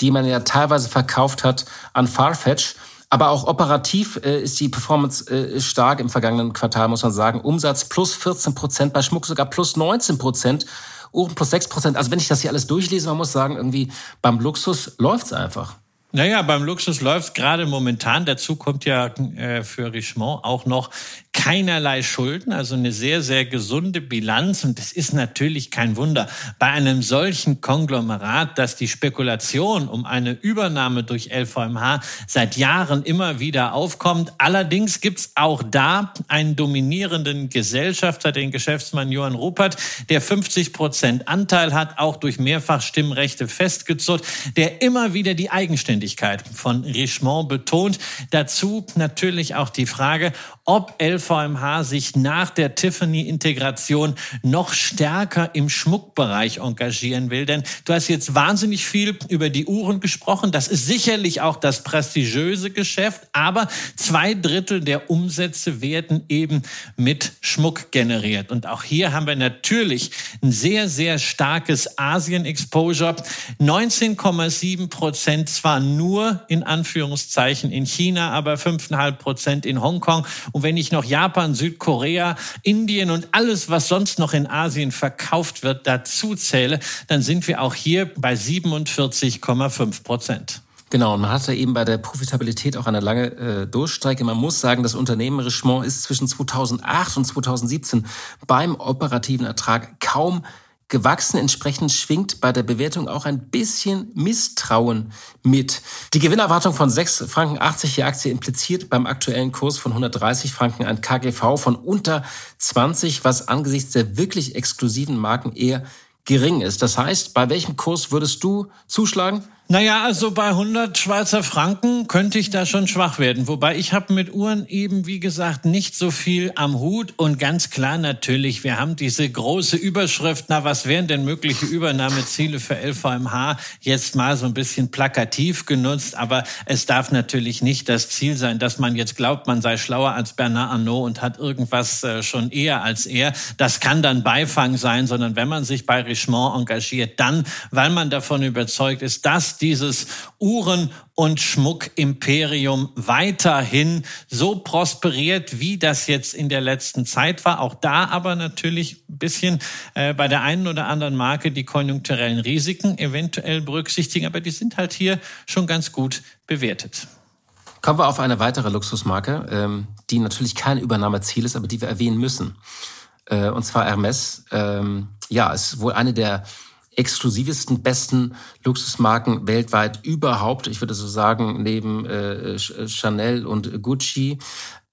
die man ja teilweise verkauft hat an Farfetch. Aber auch operativ äh, ist die Performance äh, stark im vergangenen Quartal, muss man sagen. Umsatz plus 14 Prozent, bei Schmuck sogar plus 19 Prozent, Uhren plus 6 Prozent. Also wenn ich das hier alles durchlese, man muss sagen, irgendwie beim Luxus läuft's einfach. Naja, beim Luxus läuft gerade momentan. Dazu kommt ja äh, für Richemont auch noch keinerlei Schulden, also eine sehr, sehr gesunde Bilanz. Und es ist natürlich kein Wunder bei einem solchen Konglomerat, dass die Spekulation um eine Übernahme durch LVMH seit Jahren immer wieder aufkommt. Allerdings gibt's auch da einen dominierenden Gesellschafter, den Geschäftsmann Johann Rupert, der 50 Prozent Anteil hat, auch durch Mehrfachstimmrechte festgezurrt, der immer wieder die Eigenständigkeit von Richemont betont. Dazu natürlich auch die Frage, ob LVMH sich nach der Tiffany-Integration noch stärker im Schmuckbereich engagieren will. Denn du hast jetzt wahnsinnig viel über die Uhren gesprochen. Das ist sicherlich auch das prestigiöse Geschäft, aber zwei Drittel der Umsätze werden eben mit Schmuck generiert. Und auch hier haben wir natürlich ein sehr, sehr starkes Asien-Exposure. 19,7 Prozent zwar nur in Anführungszeichen in China, aber 5,5 Prozent in Hongkong. Und wenn ich noch Japan, Südkorea, Indien und alles, was sonst noch in Asien verkauft wird, dazu zähle, dann sind wir auch hier bei 47,5 Prozent. Genau, und man hatte eben bei der Profitabilität auch eine lange äh, Durchstrecke. Man muss sagen, das Unternehmen Richemont ist zwischen 2008 und 2017 beim operativen Ertrag kaum gewachsen. Entsprechend schwingt bei der Bewertung auch ein bisschen Misstrauen mit. Die Gewinnerwartung von 6 Franken 80 je Aktie impliziert beim aktuellen Kurs von 130 Franken ein KGV von unter 20, was angesichts der wirklich exklusiven Marken eher gering ist. Das heißt, bei welchem Kurs würdest du zuschlagen? Naja, also bei 100 Schweizer Franken könnte ich da schon schwach werden. Wobei ich habe mit Uhren eben, wie gesagt, nicht so viel am Hut. Und ganz klar natürlich, wir haben diese große Überschrift, na, was wären denn mögliche Übernahmeziele für LVMH? Jetzt mal so ein bisschen plakativ genutzt. Aber es darf natürlich nicht das Ziel sein, dass man jetzt glaubt, man sei schlauer als Bernard Arnault und hat irgendwas äh, schon eher als er. Das kann dann Beifang sein, sondern wenn man sich bei Richemont engagiert, dann, weil man davon überzeugt ist, dass dieses Uhren- und Schmuckimperium weiterhin so prosperiert, wie das jetzt in der letzten Zeit war. Auch da aber natürlich ein bisschen äh, bei der einen oder anderen Marke die konjunkturellen Risiken eventuell berücksichtigen, aber die sind halt hier schon ganz gut bewertet. Kommen wir auf eine weitere Luxusmarke, ähm, die natürlich kein Übernahmeziel ist, aber die wir erwähnen müssen. Äh, und zwar Hermes. Ähm, ja, ist wohl eine der exklusivsten, besten Luxusmarken weltweit überhaupt. Ich würde so sagen, neben äh, Chanel und Gucci.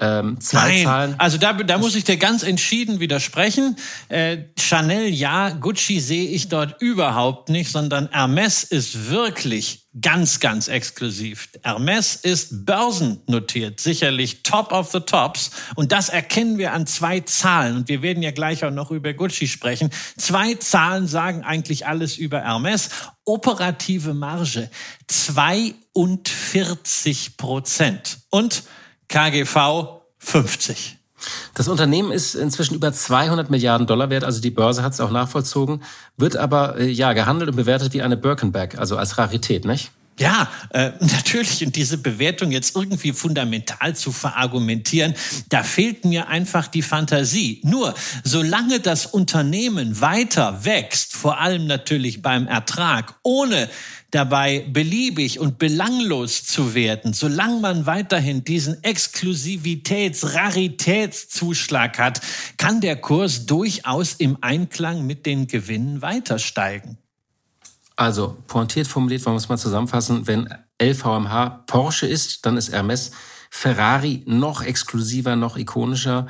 Ähm, zwei Nein, Zahlen. also da, da muss ich dir ganz entschieden widersprechen. Äh, Chanel ja, Gucci sehe ich dort überhaupt nicht, sondern Hermes ist wirklich ganz, ganz exklusiv. Hermes ist börsennotiert, sicherlich top of the tops. Und das erkennen wir an zwei Zahlen. Und wir werden ja gleich auch noch über Gucci sprechen. Zwei Zahlen sagen eigentlich alles über Hermes. Operative Marge 42 Prozent. Und KGV 50. Das Unternehmen ist inzwischen über 200 Milliarden Dollar wert, also die Börse hat es auch nachvollzogen, wird aber äh, ja gehandelt und bewertet wie eine Birkenberg, also als Rarität, nicht? Ja, äh, (laughs) natürlich. Und diese Bewertung jetzt irgendwie fundamental zu verargumentieren, da fehlt mir einfach die Fantasie. Nur, solange das Unternehmen weiter wächst, vor allem natürlich beim Ertrag, ohne dabei beliebig und belanglos zu werden, solange man weiterhin diesen Exklusivitäts-, Raritätszuschlag hat, kann der Kurs durchaus im Einklang mit den Gewinnen weiter steigen. Also, pointiert formuliert, wollen wir es mal zusammenfassen, wenn LVMH Porsche ist, dann ist Hermes Ferrari noch exklusiver, noch ikonischer.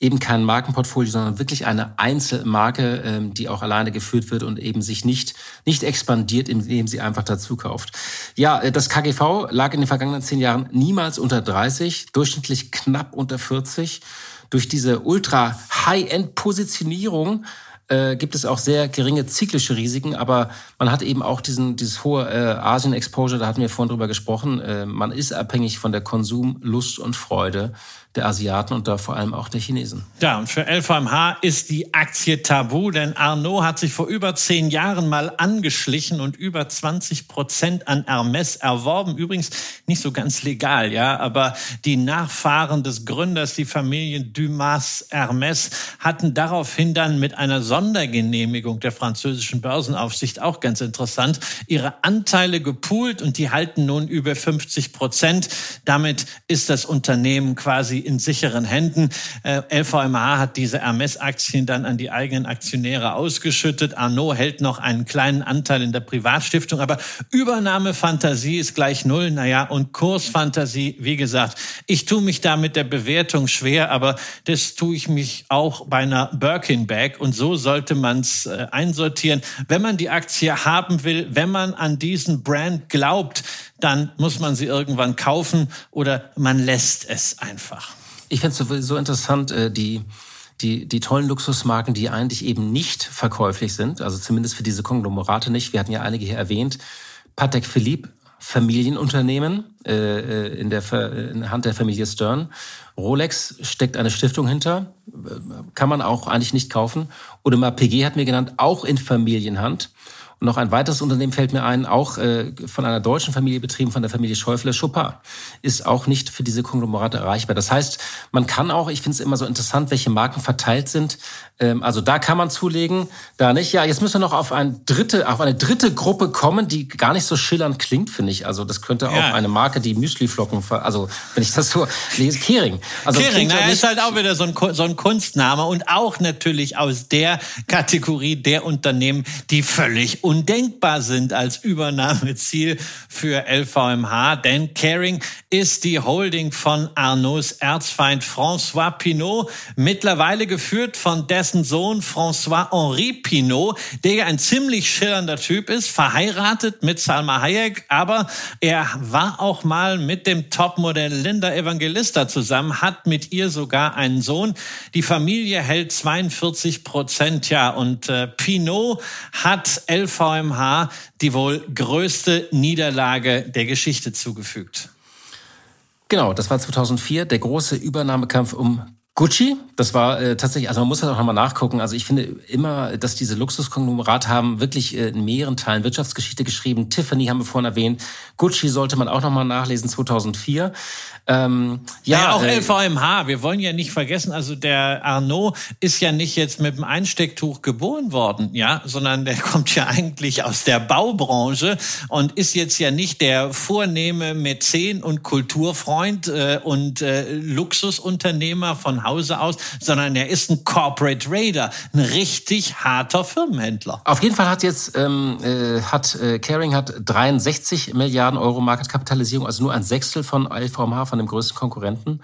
eben kein Markenportfolio, sondern wirklich eine Einzelmarke, ähm, die auch alleine geführt wird und eben sich nicht, nicht expandiert, indem sie einfach dazu kauft. Ja, äh, das KGV lag in den vergangenen zehn Jahren niemals unter 30, durchschnittlich knapp unter 40. Durch diese ultra High-End-Positionierung äh, gibt es auch sehr geringe zyklische Risiken, aber man hat eben auch diesen, dieses hohe äh, Asien-Exposure, da hatten wir vorhin drüber gesprochen. Äh, man ist abhängig von der Konsum, Lust und Freude der Asiaten und da vor allem auch der Chinesen. Ja, und für LVMH ist die Aktie tabu, denn Arnaud hat sich vor über zehn Jahren mal angeschlichen und über 20 Prozent an Hermes erworben. Übrigens nicht so ganz legal, ja, aber die Nachfahren des Gründers, die Familie Dumas Hermes, hatten daraufhin dann mit einer Sondergenehmigung der französischen Börsenaufsicht auch ganz interessant ihre Anteile gepoolt und die halten nun über 50 Prozent. Damit ist das Unternehmen quasi in sicheren Händen. Äh, LVMH hat diese Hermes-Aktien dann an die eigenen Aktionäre ausgeschüttet. Arnaud hält noch einen kleinen Anteil in der Privatstiftung, aber Übernahmefantasie ist gleich null. Naja, und Kursfantasie, wie gesagt, ich tue mich da mit der Bewertung schwer, aber das tue ich mich auch bei einer Birkin-Bag und so sollte man es äh, einsortieren. Wenn man die Aktie haben will, wenn man an diesen Brand glaubt, dann muss man sie irgendwann kaufen oder man lässt es einfach. Ich finde es sowieso interessant, äh, die, die, die tollen Luxusmarken, die eigentlich eben nicht verkäuflich sind, also zumindest für diese Konglomerate nicht. Wir hatten ja einige hier erwähnt. Patek Philippe, Familienunternehmen äh, äh in, der, in der Hand der Familie Stern. Rolex steckt eine Stiftung hinter, kann man auch eigentlich nicht kaufen. Oder mal PG hat mir genannt, auch in Familienhand. Noch ein weiteres Unternehmen fällt mir ein, auch äh, von einer deutschen Familie betrieben, von der Familie Schäufele Chopin, ist auch nicht für diese Konglomerate erreichbar. Das heißt, man kann auch, ich finde es immer so interessant, welche Marken verteilt sind. Ähm, also da kann man zulegen, da nicht. Ja, jetzt müssen wir noch auf, ein dritte, auf eine dritte Gruppe kommen, die gar nicht so schillernd klingt, finde ich. Also das könnte auch ja. eine Marke, die Müsliflocken, also wenn ich das so lese, Kering. Also Kering, naja, ist halt auch wieder so ein, so ein Kunstname und auch natürlich aus der Kategorie der Unternehmen, die völlig undenkbar sind als Übernahmeziel für LVMH, denn Caring ist die Holding von Arnauds Erzfeind François Pinault, mittlerweile geführt von dessen Sohn François-Henri Pinault, der ja ein ziemlich schillernder Typ ist, verheiratet mit Salma Hayek, aber er war auch mal mit dem Topmodell Linda Evangelista zusammen, hat mit ihr sogar einen Sohn. Die Familie hält 42 Prozent, ja, und äh, Pinault hat LVMH VMH die wohl größte Niederlage der Geschichte zugefügt. Genau, das war 2004 der große Übernahmekampf um Gucci, das war äh, tatsächlich, also man muss das auch nochmal nachgucken. Also ich finde immer, dass diese Luxuskonglomerat haben wirklich äh, in mehreren Teilen Wirtschaftsgeschichte geschrieben. Tiffany haben wir vorhin erwähnt. Gucci sollte man auch nochmal nachlesen, 2004. Ähm, ja, ja, auch äh, LVMH. Wir wollen ja nicht vergessen, also der Arnaud ist ja nicht jetzt mit dem Einstecktuch geboren worden, ja, sondern der (laughs) kommt ja eigentlich aus der Baubranche und ist jetzt ja nicht der vornehme Mäzen und Kulturfreund äh, und äh, Luxusunternehmer von Hause aus, sondern er ist ein Corporate Raider, ein richtig harter Firmenhändler. Auf jeden Fall hat jetzt ähm, äh, hat äh, Caring hat 63 Milliarden Euro Marketkapitalisierung, also nur ein Sechstel von LVMH von dem größten Konkurrenten.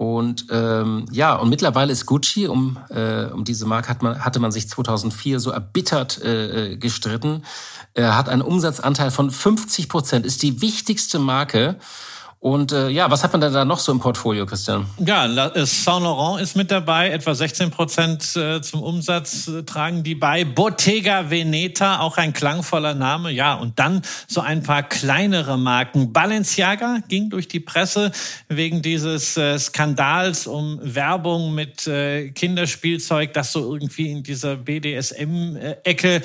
Und ähm, ja, und mittlerweile ist Gucci, um, äh, um diese Marke hat man, hatte man sich 2004 so erbittert äh, äh, gestritten. Er hat einen Umsatzanteil von 50 Prozent, ist die wichtigste Marke und äh, ja, was hat man denn da noch so im Portfolio, Christian? Ja, äh, Saint Laurent ist mit dabei, etwa 16 Prozent äh, zum Umsatz äh, tragen die bei. Bottega Veneta, auch ein klangvoller Name. Ja, und dann so ein paar kleinere Marken. Balenciaga ging durch die Presse wegen dieses Skandals um Werbung mit Kinderspielzeug, das so irgendwie in dieser BDSM-Ecke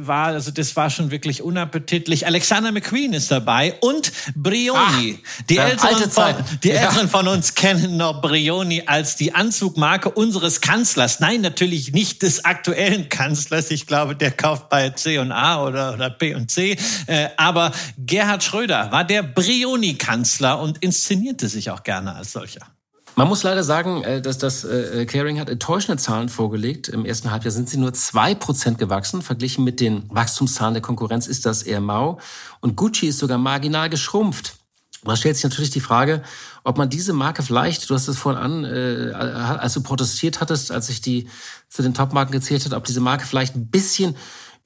war. Also das war schon wirklich unappetitlich. Alexander McQueen ist dabei und Brioni. Ah. Die, ja, Älteren, von, die ja. Älteren von uns kennen noch Brioni als die Anzugmarke unseres Kanzlers. Nein, natürlich nicht des aktuellen Kanzlers. Ich glaube, der kauft bei C&A oder, oder P und C. Äh, aber Gerhard Schröder war der Brioni-Kanzler und inszenierte sich auch gerne als solcher. Man muss leider sagen, äh, dass das äh, Caring hat enttäuschende Zahlen vorgelegt. Im ersten Halbjahr sind sie nur zwei Prozent gewachsen. Verglichen mit den Wachstumszahlen der Konkurrenz ist das eher mau. Und Gucci ist sogar marginal geschrumpft. Da stellt sich natürlich die Frage, ob man diese Marke vielleicht, du hast es vorhin an, äh, als du protestiert hattest, als ich die zu den Top-Marken gezählt hat, ob diese Marke vielleicht ein bisschen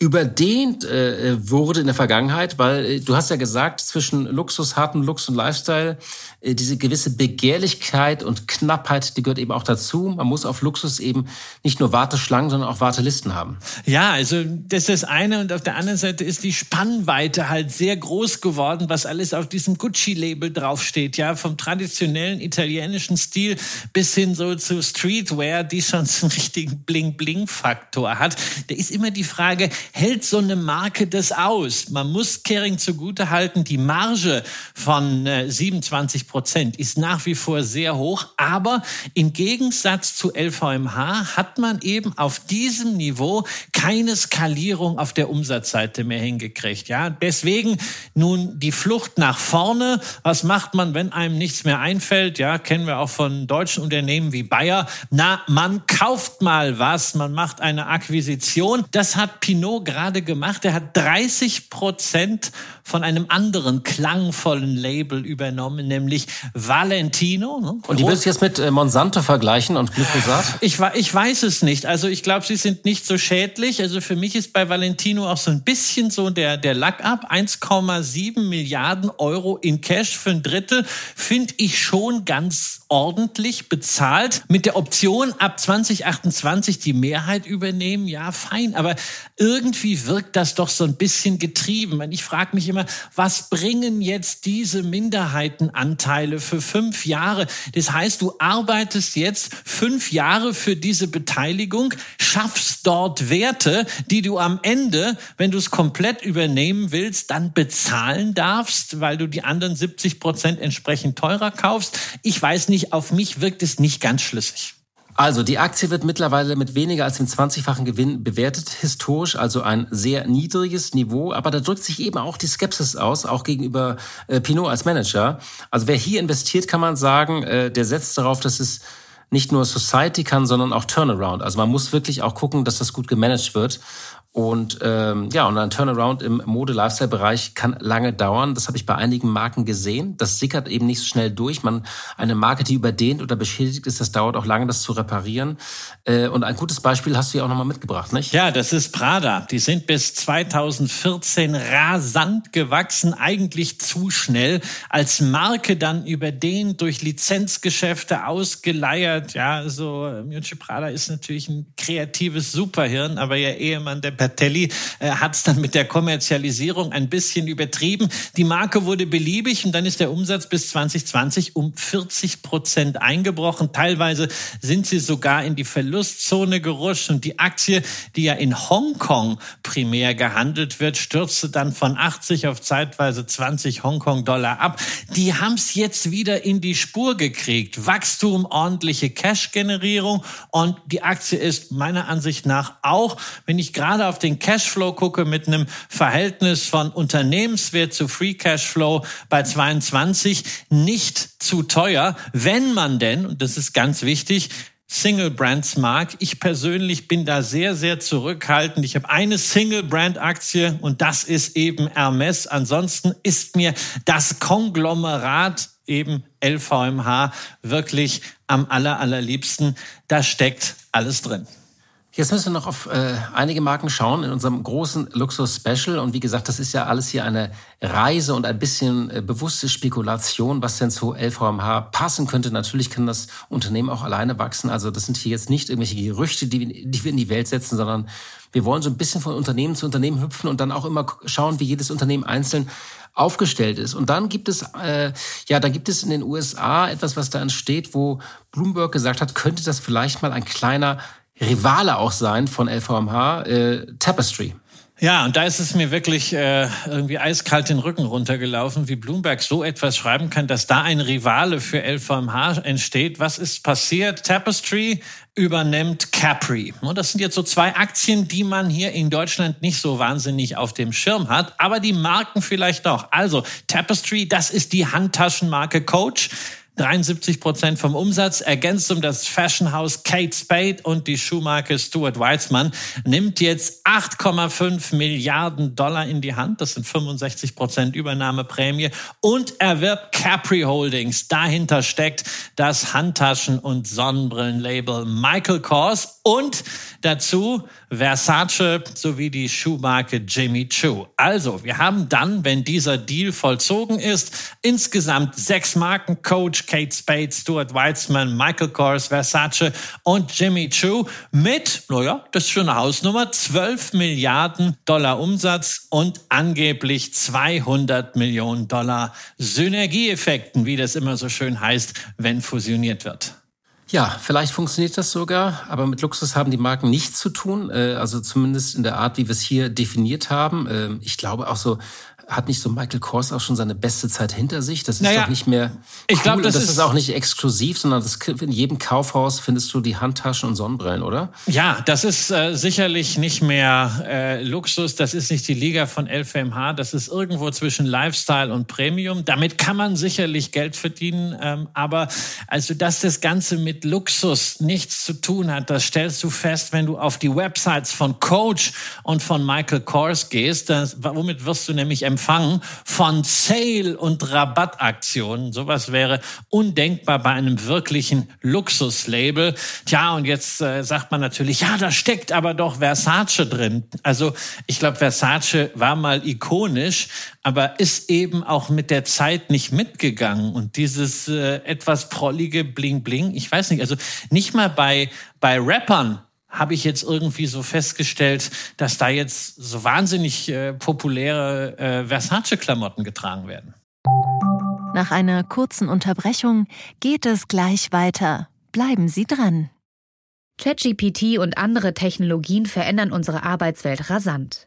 überdehnt äh, wurde in der Vergangenheit, weil äh, du hast ja gesagt, zwischen Luxus, hartem Lux und Lifestyle, äh, diese gewisse Begehrlichkeit und Knappheit, die gehört eben auch dazu. Man muss auf Luxus eben nicht nur Warteschlangen, sondern auch Wartelisten haben. Ja, also das ist das eine und auf der anderen Seite ist die Spannweite halt sehr groß geworden, was alles auf diesem Gucci-Label draufsteht, ja, vom traditionellen italienischen Stil bis hin so zu Streetwear, die schon so einen richtigen Bling-Bling-Faktor hat. Da ist immer die Frage, hält so eine Marke das aus? Man muss Kering zugute halten, die Marge von äh, 27 Prozent ist nach wie vor sehr hoch, aber im Gegensatz zu LVMH hat man eben auf diesem Niveau keine Skalierung auf der Umsatzseite mehr hingekriegt. Ja, deswegen nun die Flucht nach vorne. Was macht man, wenn einem nichts mehr einfällt? Ja, kennen wir auch von deutschen Unternehmen wie Bayer. Na, man kauft mal was, man macht eine Akquisition. Das hat Pinot gerade gemacht. Er hat 30 Prozent von einem anderen klangvollen Label übernommen, nämlich Valentino. Ne? Und die willst du jetzt mit äh, Monsanto vergleichen und Glyphosat? Ich, ich weiß es nicht. Also ich glaube, sie sind nicht so schädlich. Also für mich ist bei Valentino auch so ein bisschen so der, der Lack ab. 1,7 Milliarden Euro in Cash für ein Drittel finde ich schon ganz ordentlich bezahlt. Mit der Option ab 2028 die Mehrheit übernehmen, ja fein. Aber irgendwie wirkt das doch so ein bisschen getrieben. Ich frage mich immer, was bringen jetzt diese Minderheitenanteile für fünf Jahre? Das heißt, du arbeitest jetzt fünf Jahre für diese Beteiligung, schaffst dort Werte, die du am Ende, wenn du es komplett übernehmen willst, dann bezahlen darfst, weil du die anderen 70 Prozent entsprechend teurer kaufst. Ich weiß nicht, auf mich wirkt es nicht ganz schlüssig. Also die Aktie wird mittlerweile mit weniger als dem 20-fachen Gewinn bewertet, historisch, also ein sehr niedriges Niveau. Aber da drückt sich eben auch die Skepsis aus, auch gegenüber äh, Pinot als Manager. Also wer hier investiert, kann man sagen, äh, der setzt darauf, dass es nicht nur Society kann, sondern auch Turnaround. Also man muss wirklich auch gucken, dass das gut gemanagt wird. Und ähm, ja, und ein Turnaround im Mode-Lifestyle-Bereich kann lange dauern. Das habe ich bei einigen Marken gesehen. Das sickert eben nicht so schnell durch. Man eine Marke, die überdehnt oder beschädigt ist, das dauert auch lange, das zu reparieren. Äh, und ein gutes Beispiel hast du ja auch nochmal mitgebracht, nicht? Ja, das ist Prada. Die sind bis 2014 rasant gewachsen, eigentlich zu schnell. Als Marke dann überdehnt durch Lizenzgeschäfte ausgeleiert. Ja, so Miucci Prada ist natürlich ein kreatives Superhirn, aber ihr Ehemann, der Bertelli äh, hat es dann mit der Kommerzialisierung ein bisschen übertrieben. Die Marke wurde beliebig und dann ist der Umsatz bis 2020 um 40 Prozent eingebrochen. Teilweise sind sie sogar in die Verlustzone gerutscht und die Aktie, die ja in Hongkong primär gehandelt wird, stürzte dann von 80 auf zeitweise 20 Hongkong-Dollar ab. Die haben es jetzt wieder in die Spur gekriegt. Wachstum, ordentliche Cash-Generierung und die Aktie ist meiner Ansicht nach auch, wenn ich gerade auf den Cashflow gucke mit einem Verhältnis von Unternehmenswert zu Free Cashflow bei 22 nicht zu teuer, wenn man denn, und das ist ganz wichtig, Single Brands mag. Ich persönlich bin da sehr, sehr zurückhaltend. Ich habe eine Single Brand Aktie und das ist eben Hermes. Ansonsten ist mir das Konglomerat eben LVMH wirklich am aller, allerliebsten. Da steckt alles drin. Jetzt müssen wir noch auf äh, einige Marken schauen in unserem großen Luxus-Special. Und wie gesagt, das ist ja alles hier eine Reise und ein bisschen äh, bewusste Spekulation, was denn zu LVMH passen könnte. Natürlich kann das Unternehmen auch alleine wachsen. Also das sind hier jetzt nicht irgendwelche Gerüchte, die, die wir in die Welt setzen, sondern wir wollen so ein bisschen von Unternehmen zu Unternehmen hüpfen und dann auch immer schauen, wie jedes Unternehmen einzeln aufgestellt ist. Und dann gibt es, äh, ja, dann gibt es in den USA etwas, was da entsteht, wo Bloomberg gesagt hat, könnte das vielleicht mal ein kleiner Rivale auch sein von LVMH, äh, Tapestry. Ja, und da ist es mir wirklich äh, irgendwie eiskalt den Rücken runtergelaufen, wie Bloomberg so etwas schreiben kann, dass da ein Rivale für LVMH entsteht. Was ist passiert? Tapestry übernimmt Capri. Und das sind jetzt so zwei Aktien, die man hier in Deutschland nicht so wahnsinnig auf dem Schirm hat, aber die Marken vielleicht doch. Also Tapestry, das ist die Handtaschenmarke Coach. 73 Prozent vom Umsatz, ergänzt um das Fashionhaus Kate Spade und die Schuhmarke Stuart Weitzman, nimmt jetzt 8,5 Milliarden Dollar in die Hand. Das sind 65 Prozent Übernahmeprämie und erwirbt Capri Holdings. Dahinter steckt das Handtaschen- und Sonnenbrillenlabel Michael Kors und dazu Versace sowie die Schuhmarke Jimmy Choo. Also, wir haben dann, wenn dieser Deal vollzogen ist, insgesamt sechs Marken, Coach, Kate Spade, Stuart Weitzman, Michael Kors, Versace und Jimmy Choo mit, naja, das ist schon eine Hausnummer, 12 Milliarden Dollar Umsatz und angeblich 200 Millionen Dollar Synergieeffekten, wie das immer so schön heißt, wenn fusioniert wird. Ja, vielleicht funktioniert das sogar, aber mit Luxus haben die Marken nichts zu tun, äh, also zumindest in der Art, wie wir es hier definiert haben. Ähm, ich glaube auch so, hat nicht so Michael Kors auch schon seine beste Zeit hinter sich? Das ist naja, doch nicht mehr. Cool. Ich glaube, das, das ist, ist, auch nicht exklusiv, sondern das, in jedem Kaufhaus findest du die Handtaschen und Sonnenbrillen, oder? Ja, das ist äh, sicherlich nicht mehr äh, Luxus. Das ist nicht die Liga von LVMH. Das ist irgendwo zwischen Lifestyle und Premium. Damit kann man sicherlich Geld verdienen. Ähm, aber also, dass das Ganze mit Luxus nichts zu tun hat, das stellst du fest, wenn du auf die Websites von Coach und von Michael Kors gehst. Das, womit wirst du nämlich empfangen? Empfang von Sale- und Rabattaktionen. Sowas wäre undenkbar bei einem wirklichen Luxuslabel. Tja, und jetzt äh, sagt man natürlich, ja, da steckt aber doch Versace drin. Also ich glaube, Versace war mal ikonisch, aber ist eben auch mit der Zeit nicht mitgegangen. Und dieses äh, etwas prollige Bling Bling, ich weiß nicht, also nicht mal bei, bei Rappern habe ich jetzt irgendwie so festgestellt, dass da jetzt so wahnsinnig äh, populäre äh, Versace-Klamotten getragen werden. Nach einer kurzen Unterbrechung geht es gleich weiter. Bleiben Sie dran. ChatGPT und andere Technologien verändern unsere Arbeitswelt rasant.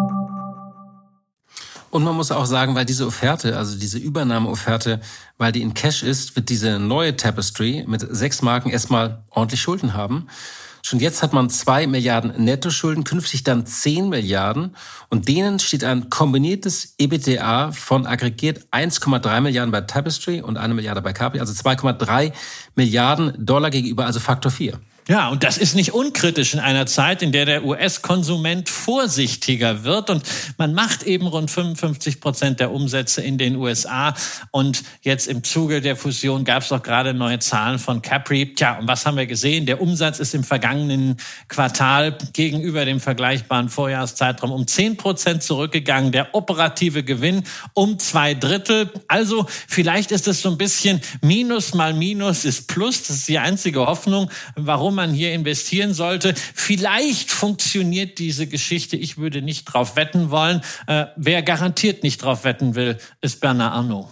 Und man muss auch sagen, weil diese Offerte, also diese Übernahmeofferte, weil die in Cash ist, wird diese neue Tapestry mit sechs Marken erstmal ordentlich Schulden haben. Schon jetzt hat man zwei Milliarden Nettoschulden, künftig dann zehn Milliarden. Und denen steht ein kombiniertes EBTA von aggregiert 1,3 Milliarden bei Tapestry und eine Milliarde bei Capri, also 2,3 Milliarden Dollar gegenüber, also Faktor 4. Ja, und das ist nicht unkritisch in einer Zeit, in der der US-Konsument vorsichtiger wird. Und man macht eben rund 55 Prozent der Umsätze in den USA. Und jetzt im Zuge der Fusion gab es doch gerade neue Zahlen von Capri. Tja, und was haben wir gesehen? Der Umsatz ist im vergangenen Quartal gegenüber dem vergleichbaren Vorjahreszeitraum um 10 Prozent zurückgegangen. Der operative Gewinn um zwei Drittel. Also vielleicht ist es so ein bisschen Minus mal Minus ist Plus. Das ist die einzige Hoffnung, warum man hier investieren sollte. Vielleicht funktioniert diese Geschichte. Ich würde nicht drauf wetten wollen. Äh, wer garantiert nicht drauf wetten will, ist Bernard Arnault.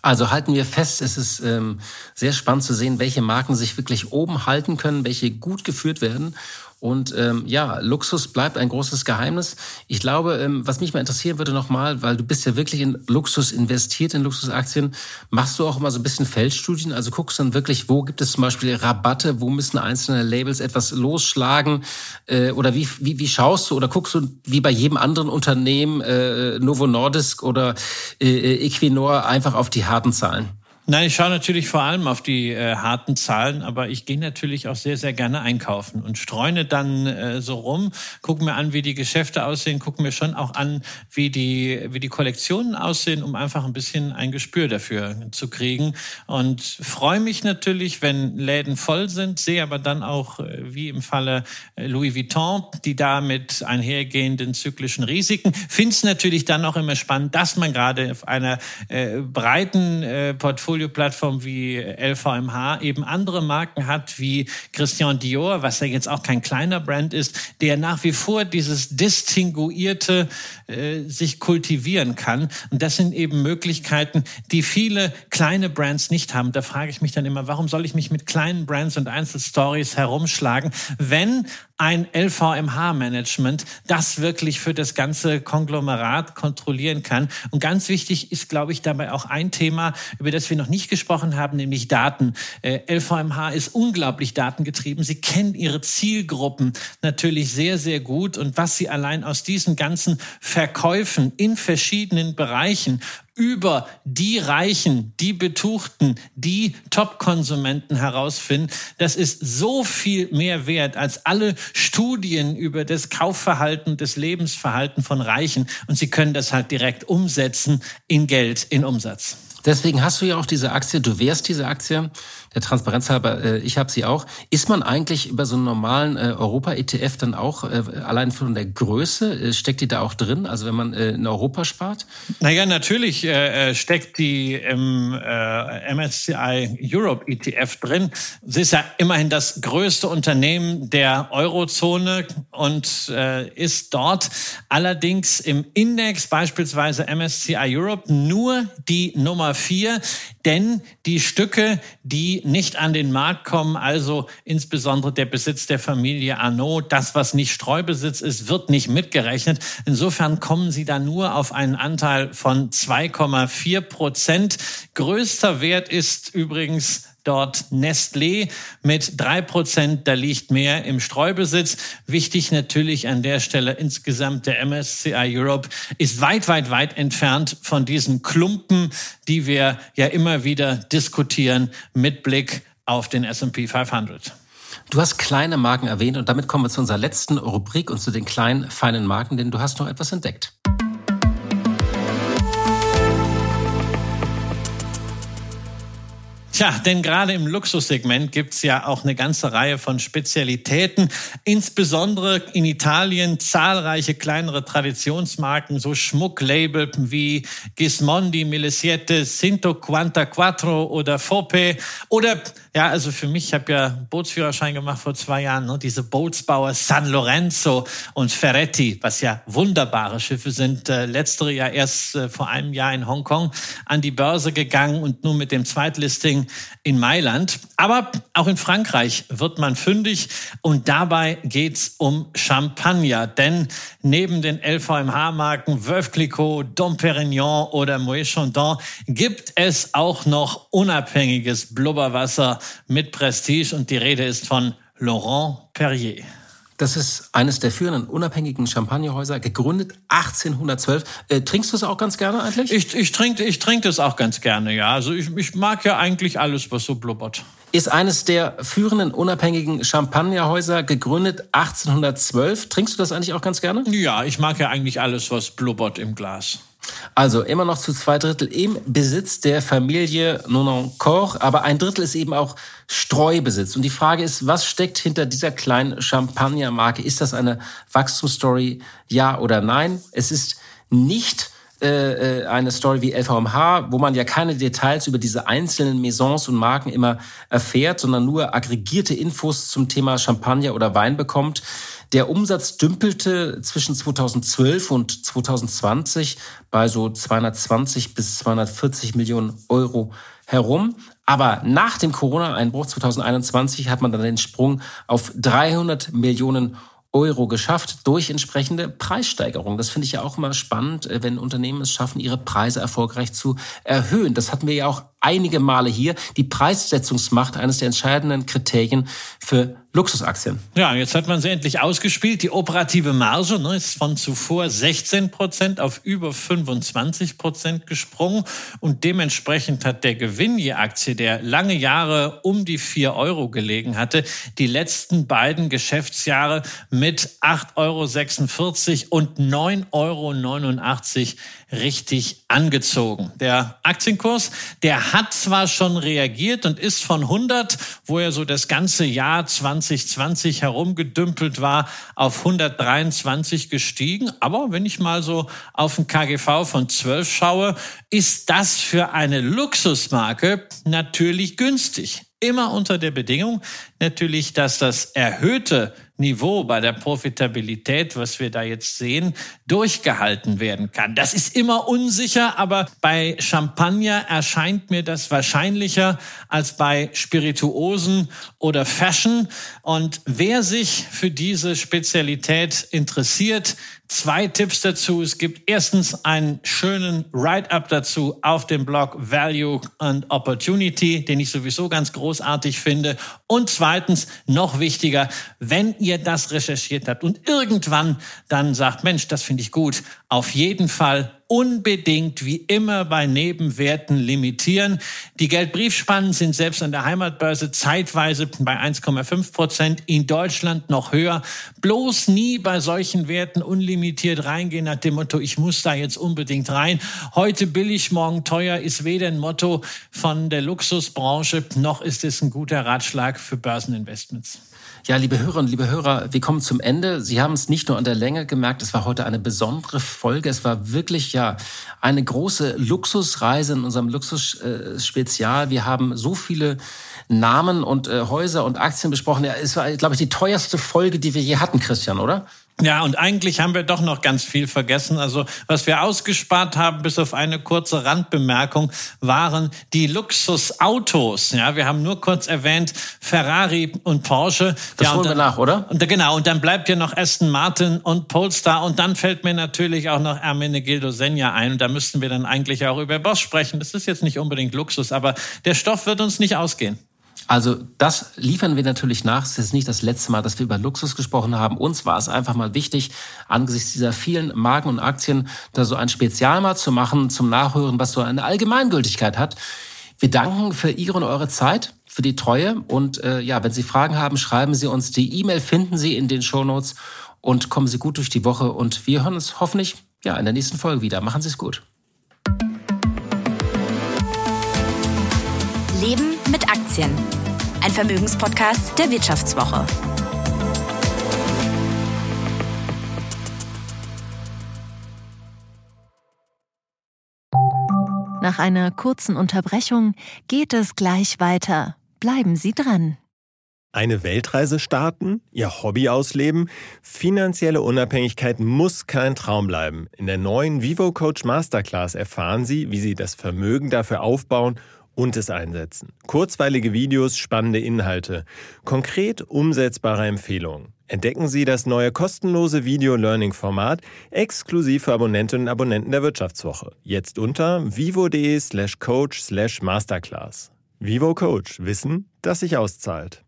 Also halten wir fest, es ist ähm, sehr spannend zu sehen, welche Marken sich wirklich oben halten können, welche gut geführt werden und ähm, ja, Luxus bleibt ein großes Geheimnis. Ich glaube, ähm, was mich mal interessieren würde nochmal, weil du bist ja wirklich in Luxus investiert, in Luxusaktien, machst du auch immer so ein bisschen Feldstudien? Also guckst dann wirklich, wo gibt es zum Beispiel Rabatte, wo müssen einzelne Labels etwas losschlagen? Äh, oder wie, wie, wie schaust du oder guckst du wie bei jedem anderen Unternehmen, äh, Novo Nordisk oder äh, Equinor, einfach auf die harten Zahlen? Nein, ich schaue natürlich vor allem auf die äh, harten Zahlen, aber ich gehe natürlich auch sehr, sehr gerne einkaufen und streune dann äh, so rum, gucke mir an, wie die Geschäfte aussehen, gucke mir schon auch an, wie die, wie die Kollektionen aussehen, um einfach ein bisschen ein Gespür dafür zu kriegen. Und freue mich natürlich, wenn Läden voll sind, sehe aber dann auch, äh, wie im Falle äh, Louis Vuitton, die da mit einhergehenden zyklischen Risiken. Finde es natürlich dann auch immer spannend, dass man gerade auf einer äh, breiten äh, Portfolio Portfolio-Plattform wie LVMH eben andere Marken hat wie Christian Dior, was ja jetzt auch kein kleiner Brand ist, der nach wie vor dieses Distinguierte äh, sich kultivieren kann. Und das sind eben Möglichkeiten, die viele kleine Brands nicht haben. Da frage ich mich dann immer, warum soll ich mich mit kleinen Brands und Einzelstories herumschlagen, wenn ein LVMH-Management das wirklich für das ganze Konglomerat kontrollieren kann. Und ganz wichtig ist, glaube ich, dabei auch ein Thema, über das wir noch nicht gesprochen haben, nämlich Daten. Äh, LVMH ist unglaublich datengetrieben. Sie kennen ihre Zielgruppen natürlich sehr, sehr gut. Und was sie allein aus diesen ganzen Verkäufen in verschiedenen Bereichen über die Reichen, die Betuchten, die Top-Konsumenten herausfinden, das ist so viel mehr wert als alle Studien über das Kaufverhalten, das Lebensverhalten von Reichen. Und sie können das halt direkt umsetzen in Geld, in Umsatz. Deswegen hast du ja auch diese Aktie, du wärst diese Aktie der Transparenz halber, äh, ich habe sie auch. Ist man eigentlich über so einen normalen äh, Europa-ETF dann auch äh, allein von der Größe, äh, steckt die da auch drin? Also wenn man äh, in Europa spart? Naja, natürlich äh, steckt die im MSCI Europe ETF drin. Sie ist ja immerhin das größte Unternehmen der Eurozone und ist dort allerdings im Index beispielsweise MSCI Europe nur die Nummer vier, denn die Stücke, die nicht an den Markt kommen, also insbesondere der Besitz der Familie Arnaud, das, was nicht Streubesitz ist, wird nicht mitgerechnet. Insofern kommen sie da nur auf einen Anteil von 2,4 Prozent. Größter Wert ist übrigens dort Nestlé mit drei Prozent. Da liegt mehr im Streubesitz. Wichtig natürlich an der Stelle insgesamt der MSCI Europe ist weit, weit, weit entfernt von diesen Klumpen, die wir ja immer wieder diskutieren mit Blick auf den S&P 500. Du hast kleine Marken erwähnt und damit kommen wir zu unserer letzten Rubrik und zu den kleinen, feinen Marken, denn du hast noch etwas entdeckt. Tja, denn gerade im Luxussegment gibt's ja auch eine ganze Reihe von Spezialitäten, insbesondere in Italien zahlreiche kleinere Traditionsmarken, so Schmucklabel wie Gismondi, Milesiette, Cinto Quanta Quattro oder Fope oder ja, also für mich, ich habe ja Bootsführerschein gemacht vor zwei Jahren, ne? diese Bootsbauer San Lorenzo und Ferretti, was ja wunderbare Schiffe sind, äh, letztere ja erst äh, vor einem Jahr in Hongkong an die Börse gegangen und nun mit dem Zweitlisting in Mailand. Aber auch in Frankreich wird man fündig und dabei geht's um Champagner, denn neben den LVMH-Marken Veuve Clicquot, Dom Perignon oder Moet Chandon gibt es auch noch unabhängiges Blubberwasser mit Prestige und die Rede ist von Laurent Perrier. Das ist eines der führenden unabhängigen Champagnerhäuser, gegründet 1812. Äh, trinkst du es auch ganz gerne eigentlich? Ich, ich trinke ich trink das auch ganz gerne, ja. Also ich, ich mag ja eigentlich alles, was so blubbert. Ist eines der führenden unabhängigen Champagnerhäuser, gegründet 1812. Trinkst du das eigentlich auch ganz gerne? Ja, ich mag ja eigentlich alles, was blubbert im Glas. Also immer noch zu zwei Drittel im Besitz der Familie Nonancourt, aber ein Drittel ist eben auch Streubesitz. Und die Frage ist, was steckt hinter dieser kleinen Champagnermarke? Ist das eine Wachstumsstory? Ja oder nein? Es ist nicht äh, äh eine Story wie LVMH, wo man ja keine Details über diese einzelnen Maisons und Marken immer erfährt, sondern nur aggregierte Infos zum Thema Champagner oder Wein bekommt. Der Umsatz dümpelte zwischen 2012 und 2020 bei so 220 bis 240 Millionen Euro herum. Aber nach dem Corona-Einbruch 2021 hat man dann den Sprung auf 300 Millionen Euro geschafft durch entsprechende Preissteigerungen. Das finde ich ja auch immer spannend, äh, wenn Unternehmen es schaffen, ihre Preise erfolgreich zu erhöhen. Das hatten wir ja auch einige Male hier. Die Preissetzungsmacht eines der entscheidenden Kriterien für Luxusaktien. Ja, jetzt hat man sie endlich ausgespielt. Die operative Marge ne, ist von zuvor 16 Prozent auf über 25 Prozent gesprungen und dementsprechend hat der Gewinn je Aktie, der lange Jahre um die 4 Euro gelegen hatte, die letzten beiden Geschäftsjahre mit 8,46 Euro und 9,89 Euro richtig angezogen. Der Aktienkurs, der hat zwar schon reagiert und ist von 100, wo er so das ganze Jahr 20 2020 herumgedümpelt war, auf 123 gestiegen. Aber wenn ich mal so auf ein KGV von 12 schaue, ist das für eine Luxusmarke natürlich günstig. Immer unter der Bedingung natürlich, dass das erhöhte Niveau bei der Profitabilität, was wir da jetzt sehen, durchgehalten werden kann. Das ist immer unsicher, aber bei Champagner erscheint mir das wahrscheinlicher als bei Spirituosen oder Fashion. Und wer sich für diese Spezialität interessiert, zwei Tipps dazu. Es gibt erstens einen schönen Write-up dazu auf dem Blog Value and Opportunity, den ich sowieso ganz großartig finde. Und zweitens, noch wichtiger, wenn ihr das recherchiert habt und irgendwann dann sagt, Mensch, das finde ich gut, auf jeden Fall unbedingt wie immer bei Nebenwerten limitieren. Die Geldbriefspannen sind selbst an der Heimatbörse zeitweise bei 1,5 Prozent, in Deutschland noch höher. Bloß nie bei solchen Werten unlimitiert reingehen nach dem Motto, ich muss da jetzt unbedingt rein. Heute billig, morgen teuer ist weder ein Motto von der Luxusbranche, noch ist es ein guter Ratschlag für Börseninvestments. Ja, liebe Hörer und liebe Hörer, wir kommen zum Ende. Sie haben es nicht nur an der Länge gemerkt, es war heute eine besondere Folge. Es war wirklich ja eine große Luxusreise in unserem Luxusspezial. Wir haben so viele Namen und äh, Häuser und Aktien besprochen. Ja, es war, glaube ich, die teuerste Folge, die wir je hatten, Christian, oder? Ja, und eigentlich haben wir doch noch ganz viel vergessen. Also was wir ausgespart haben, bis auf eine kurze Randbemerkung, waren die Luxusautos. Ja, wir haben nur kurz erwähnt Ferrari und Porsche. Das ja, holen dann, wir nach, oder? Und, genau, und dann bleibt ja noch Aston Martin und Polestar und dann fällt mir natürlich auch noch Ermenegildo Senja ein. Und da müssten wir dann eigentlich auch über Bosch sprechen. Das ist jetzt nicht unbedingt Luxus, aber der Stoff wird uns nicht ausgehen. Also das liefern wir natürlich nach. Es ist nicht das letzte Mal, dass wir über Luxus gesprochen haben. Uns war es einfach mal wichtig, angesichts dieser vielen Marken und Aktien da so ein Spezial mal zu machen, zum Nachhören, was so eine Allgemeingültigkeit hat. Wir danken für Ihre und eure Zeit, für die Treue. Und äh, ja, wenn Sie Fragen haben, schreiben Sie uns. Die E-Mail finden Sie in den Show Notes und kommen Sie gut durch die Woche. Und wir hören uns hoffentlich ja in der nächsten Folge wieder. Machen Sie es gut. Leben mit Aktien ein Vermögenspodcast der Wirtschaftswoche. Nach einer kurzen Unterbrechung geht es gleich weiter. Bleiben Sie dran. Eine Weltreise starten, Ihr Hobby ausleben, finanzielle Unabhängigkeit muss kein Traum bleiben. In der neuen Vivo Coach Masterclass erfahren Sie, wie Sie das Vermögen dafür aufbauen und es einsetzen. Kurzweilige Videos, spannende Inhalte, konkret umsetzbare Empfehlungen. Entdecken Sie das neue kostenlose Video-Learning-Format exklusiv für Abonnentinnen und Abonnenten der Wirtschaftswoche. Jetzt unter vivo.de slash coach slash masterclass. Vivo Coach. Wissen, das sich auszahlt.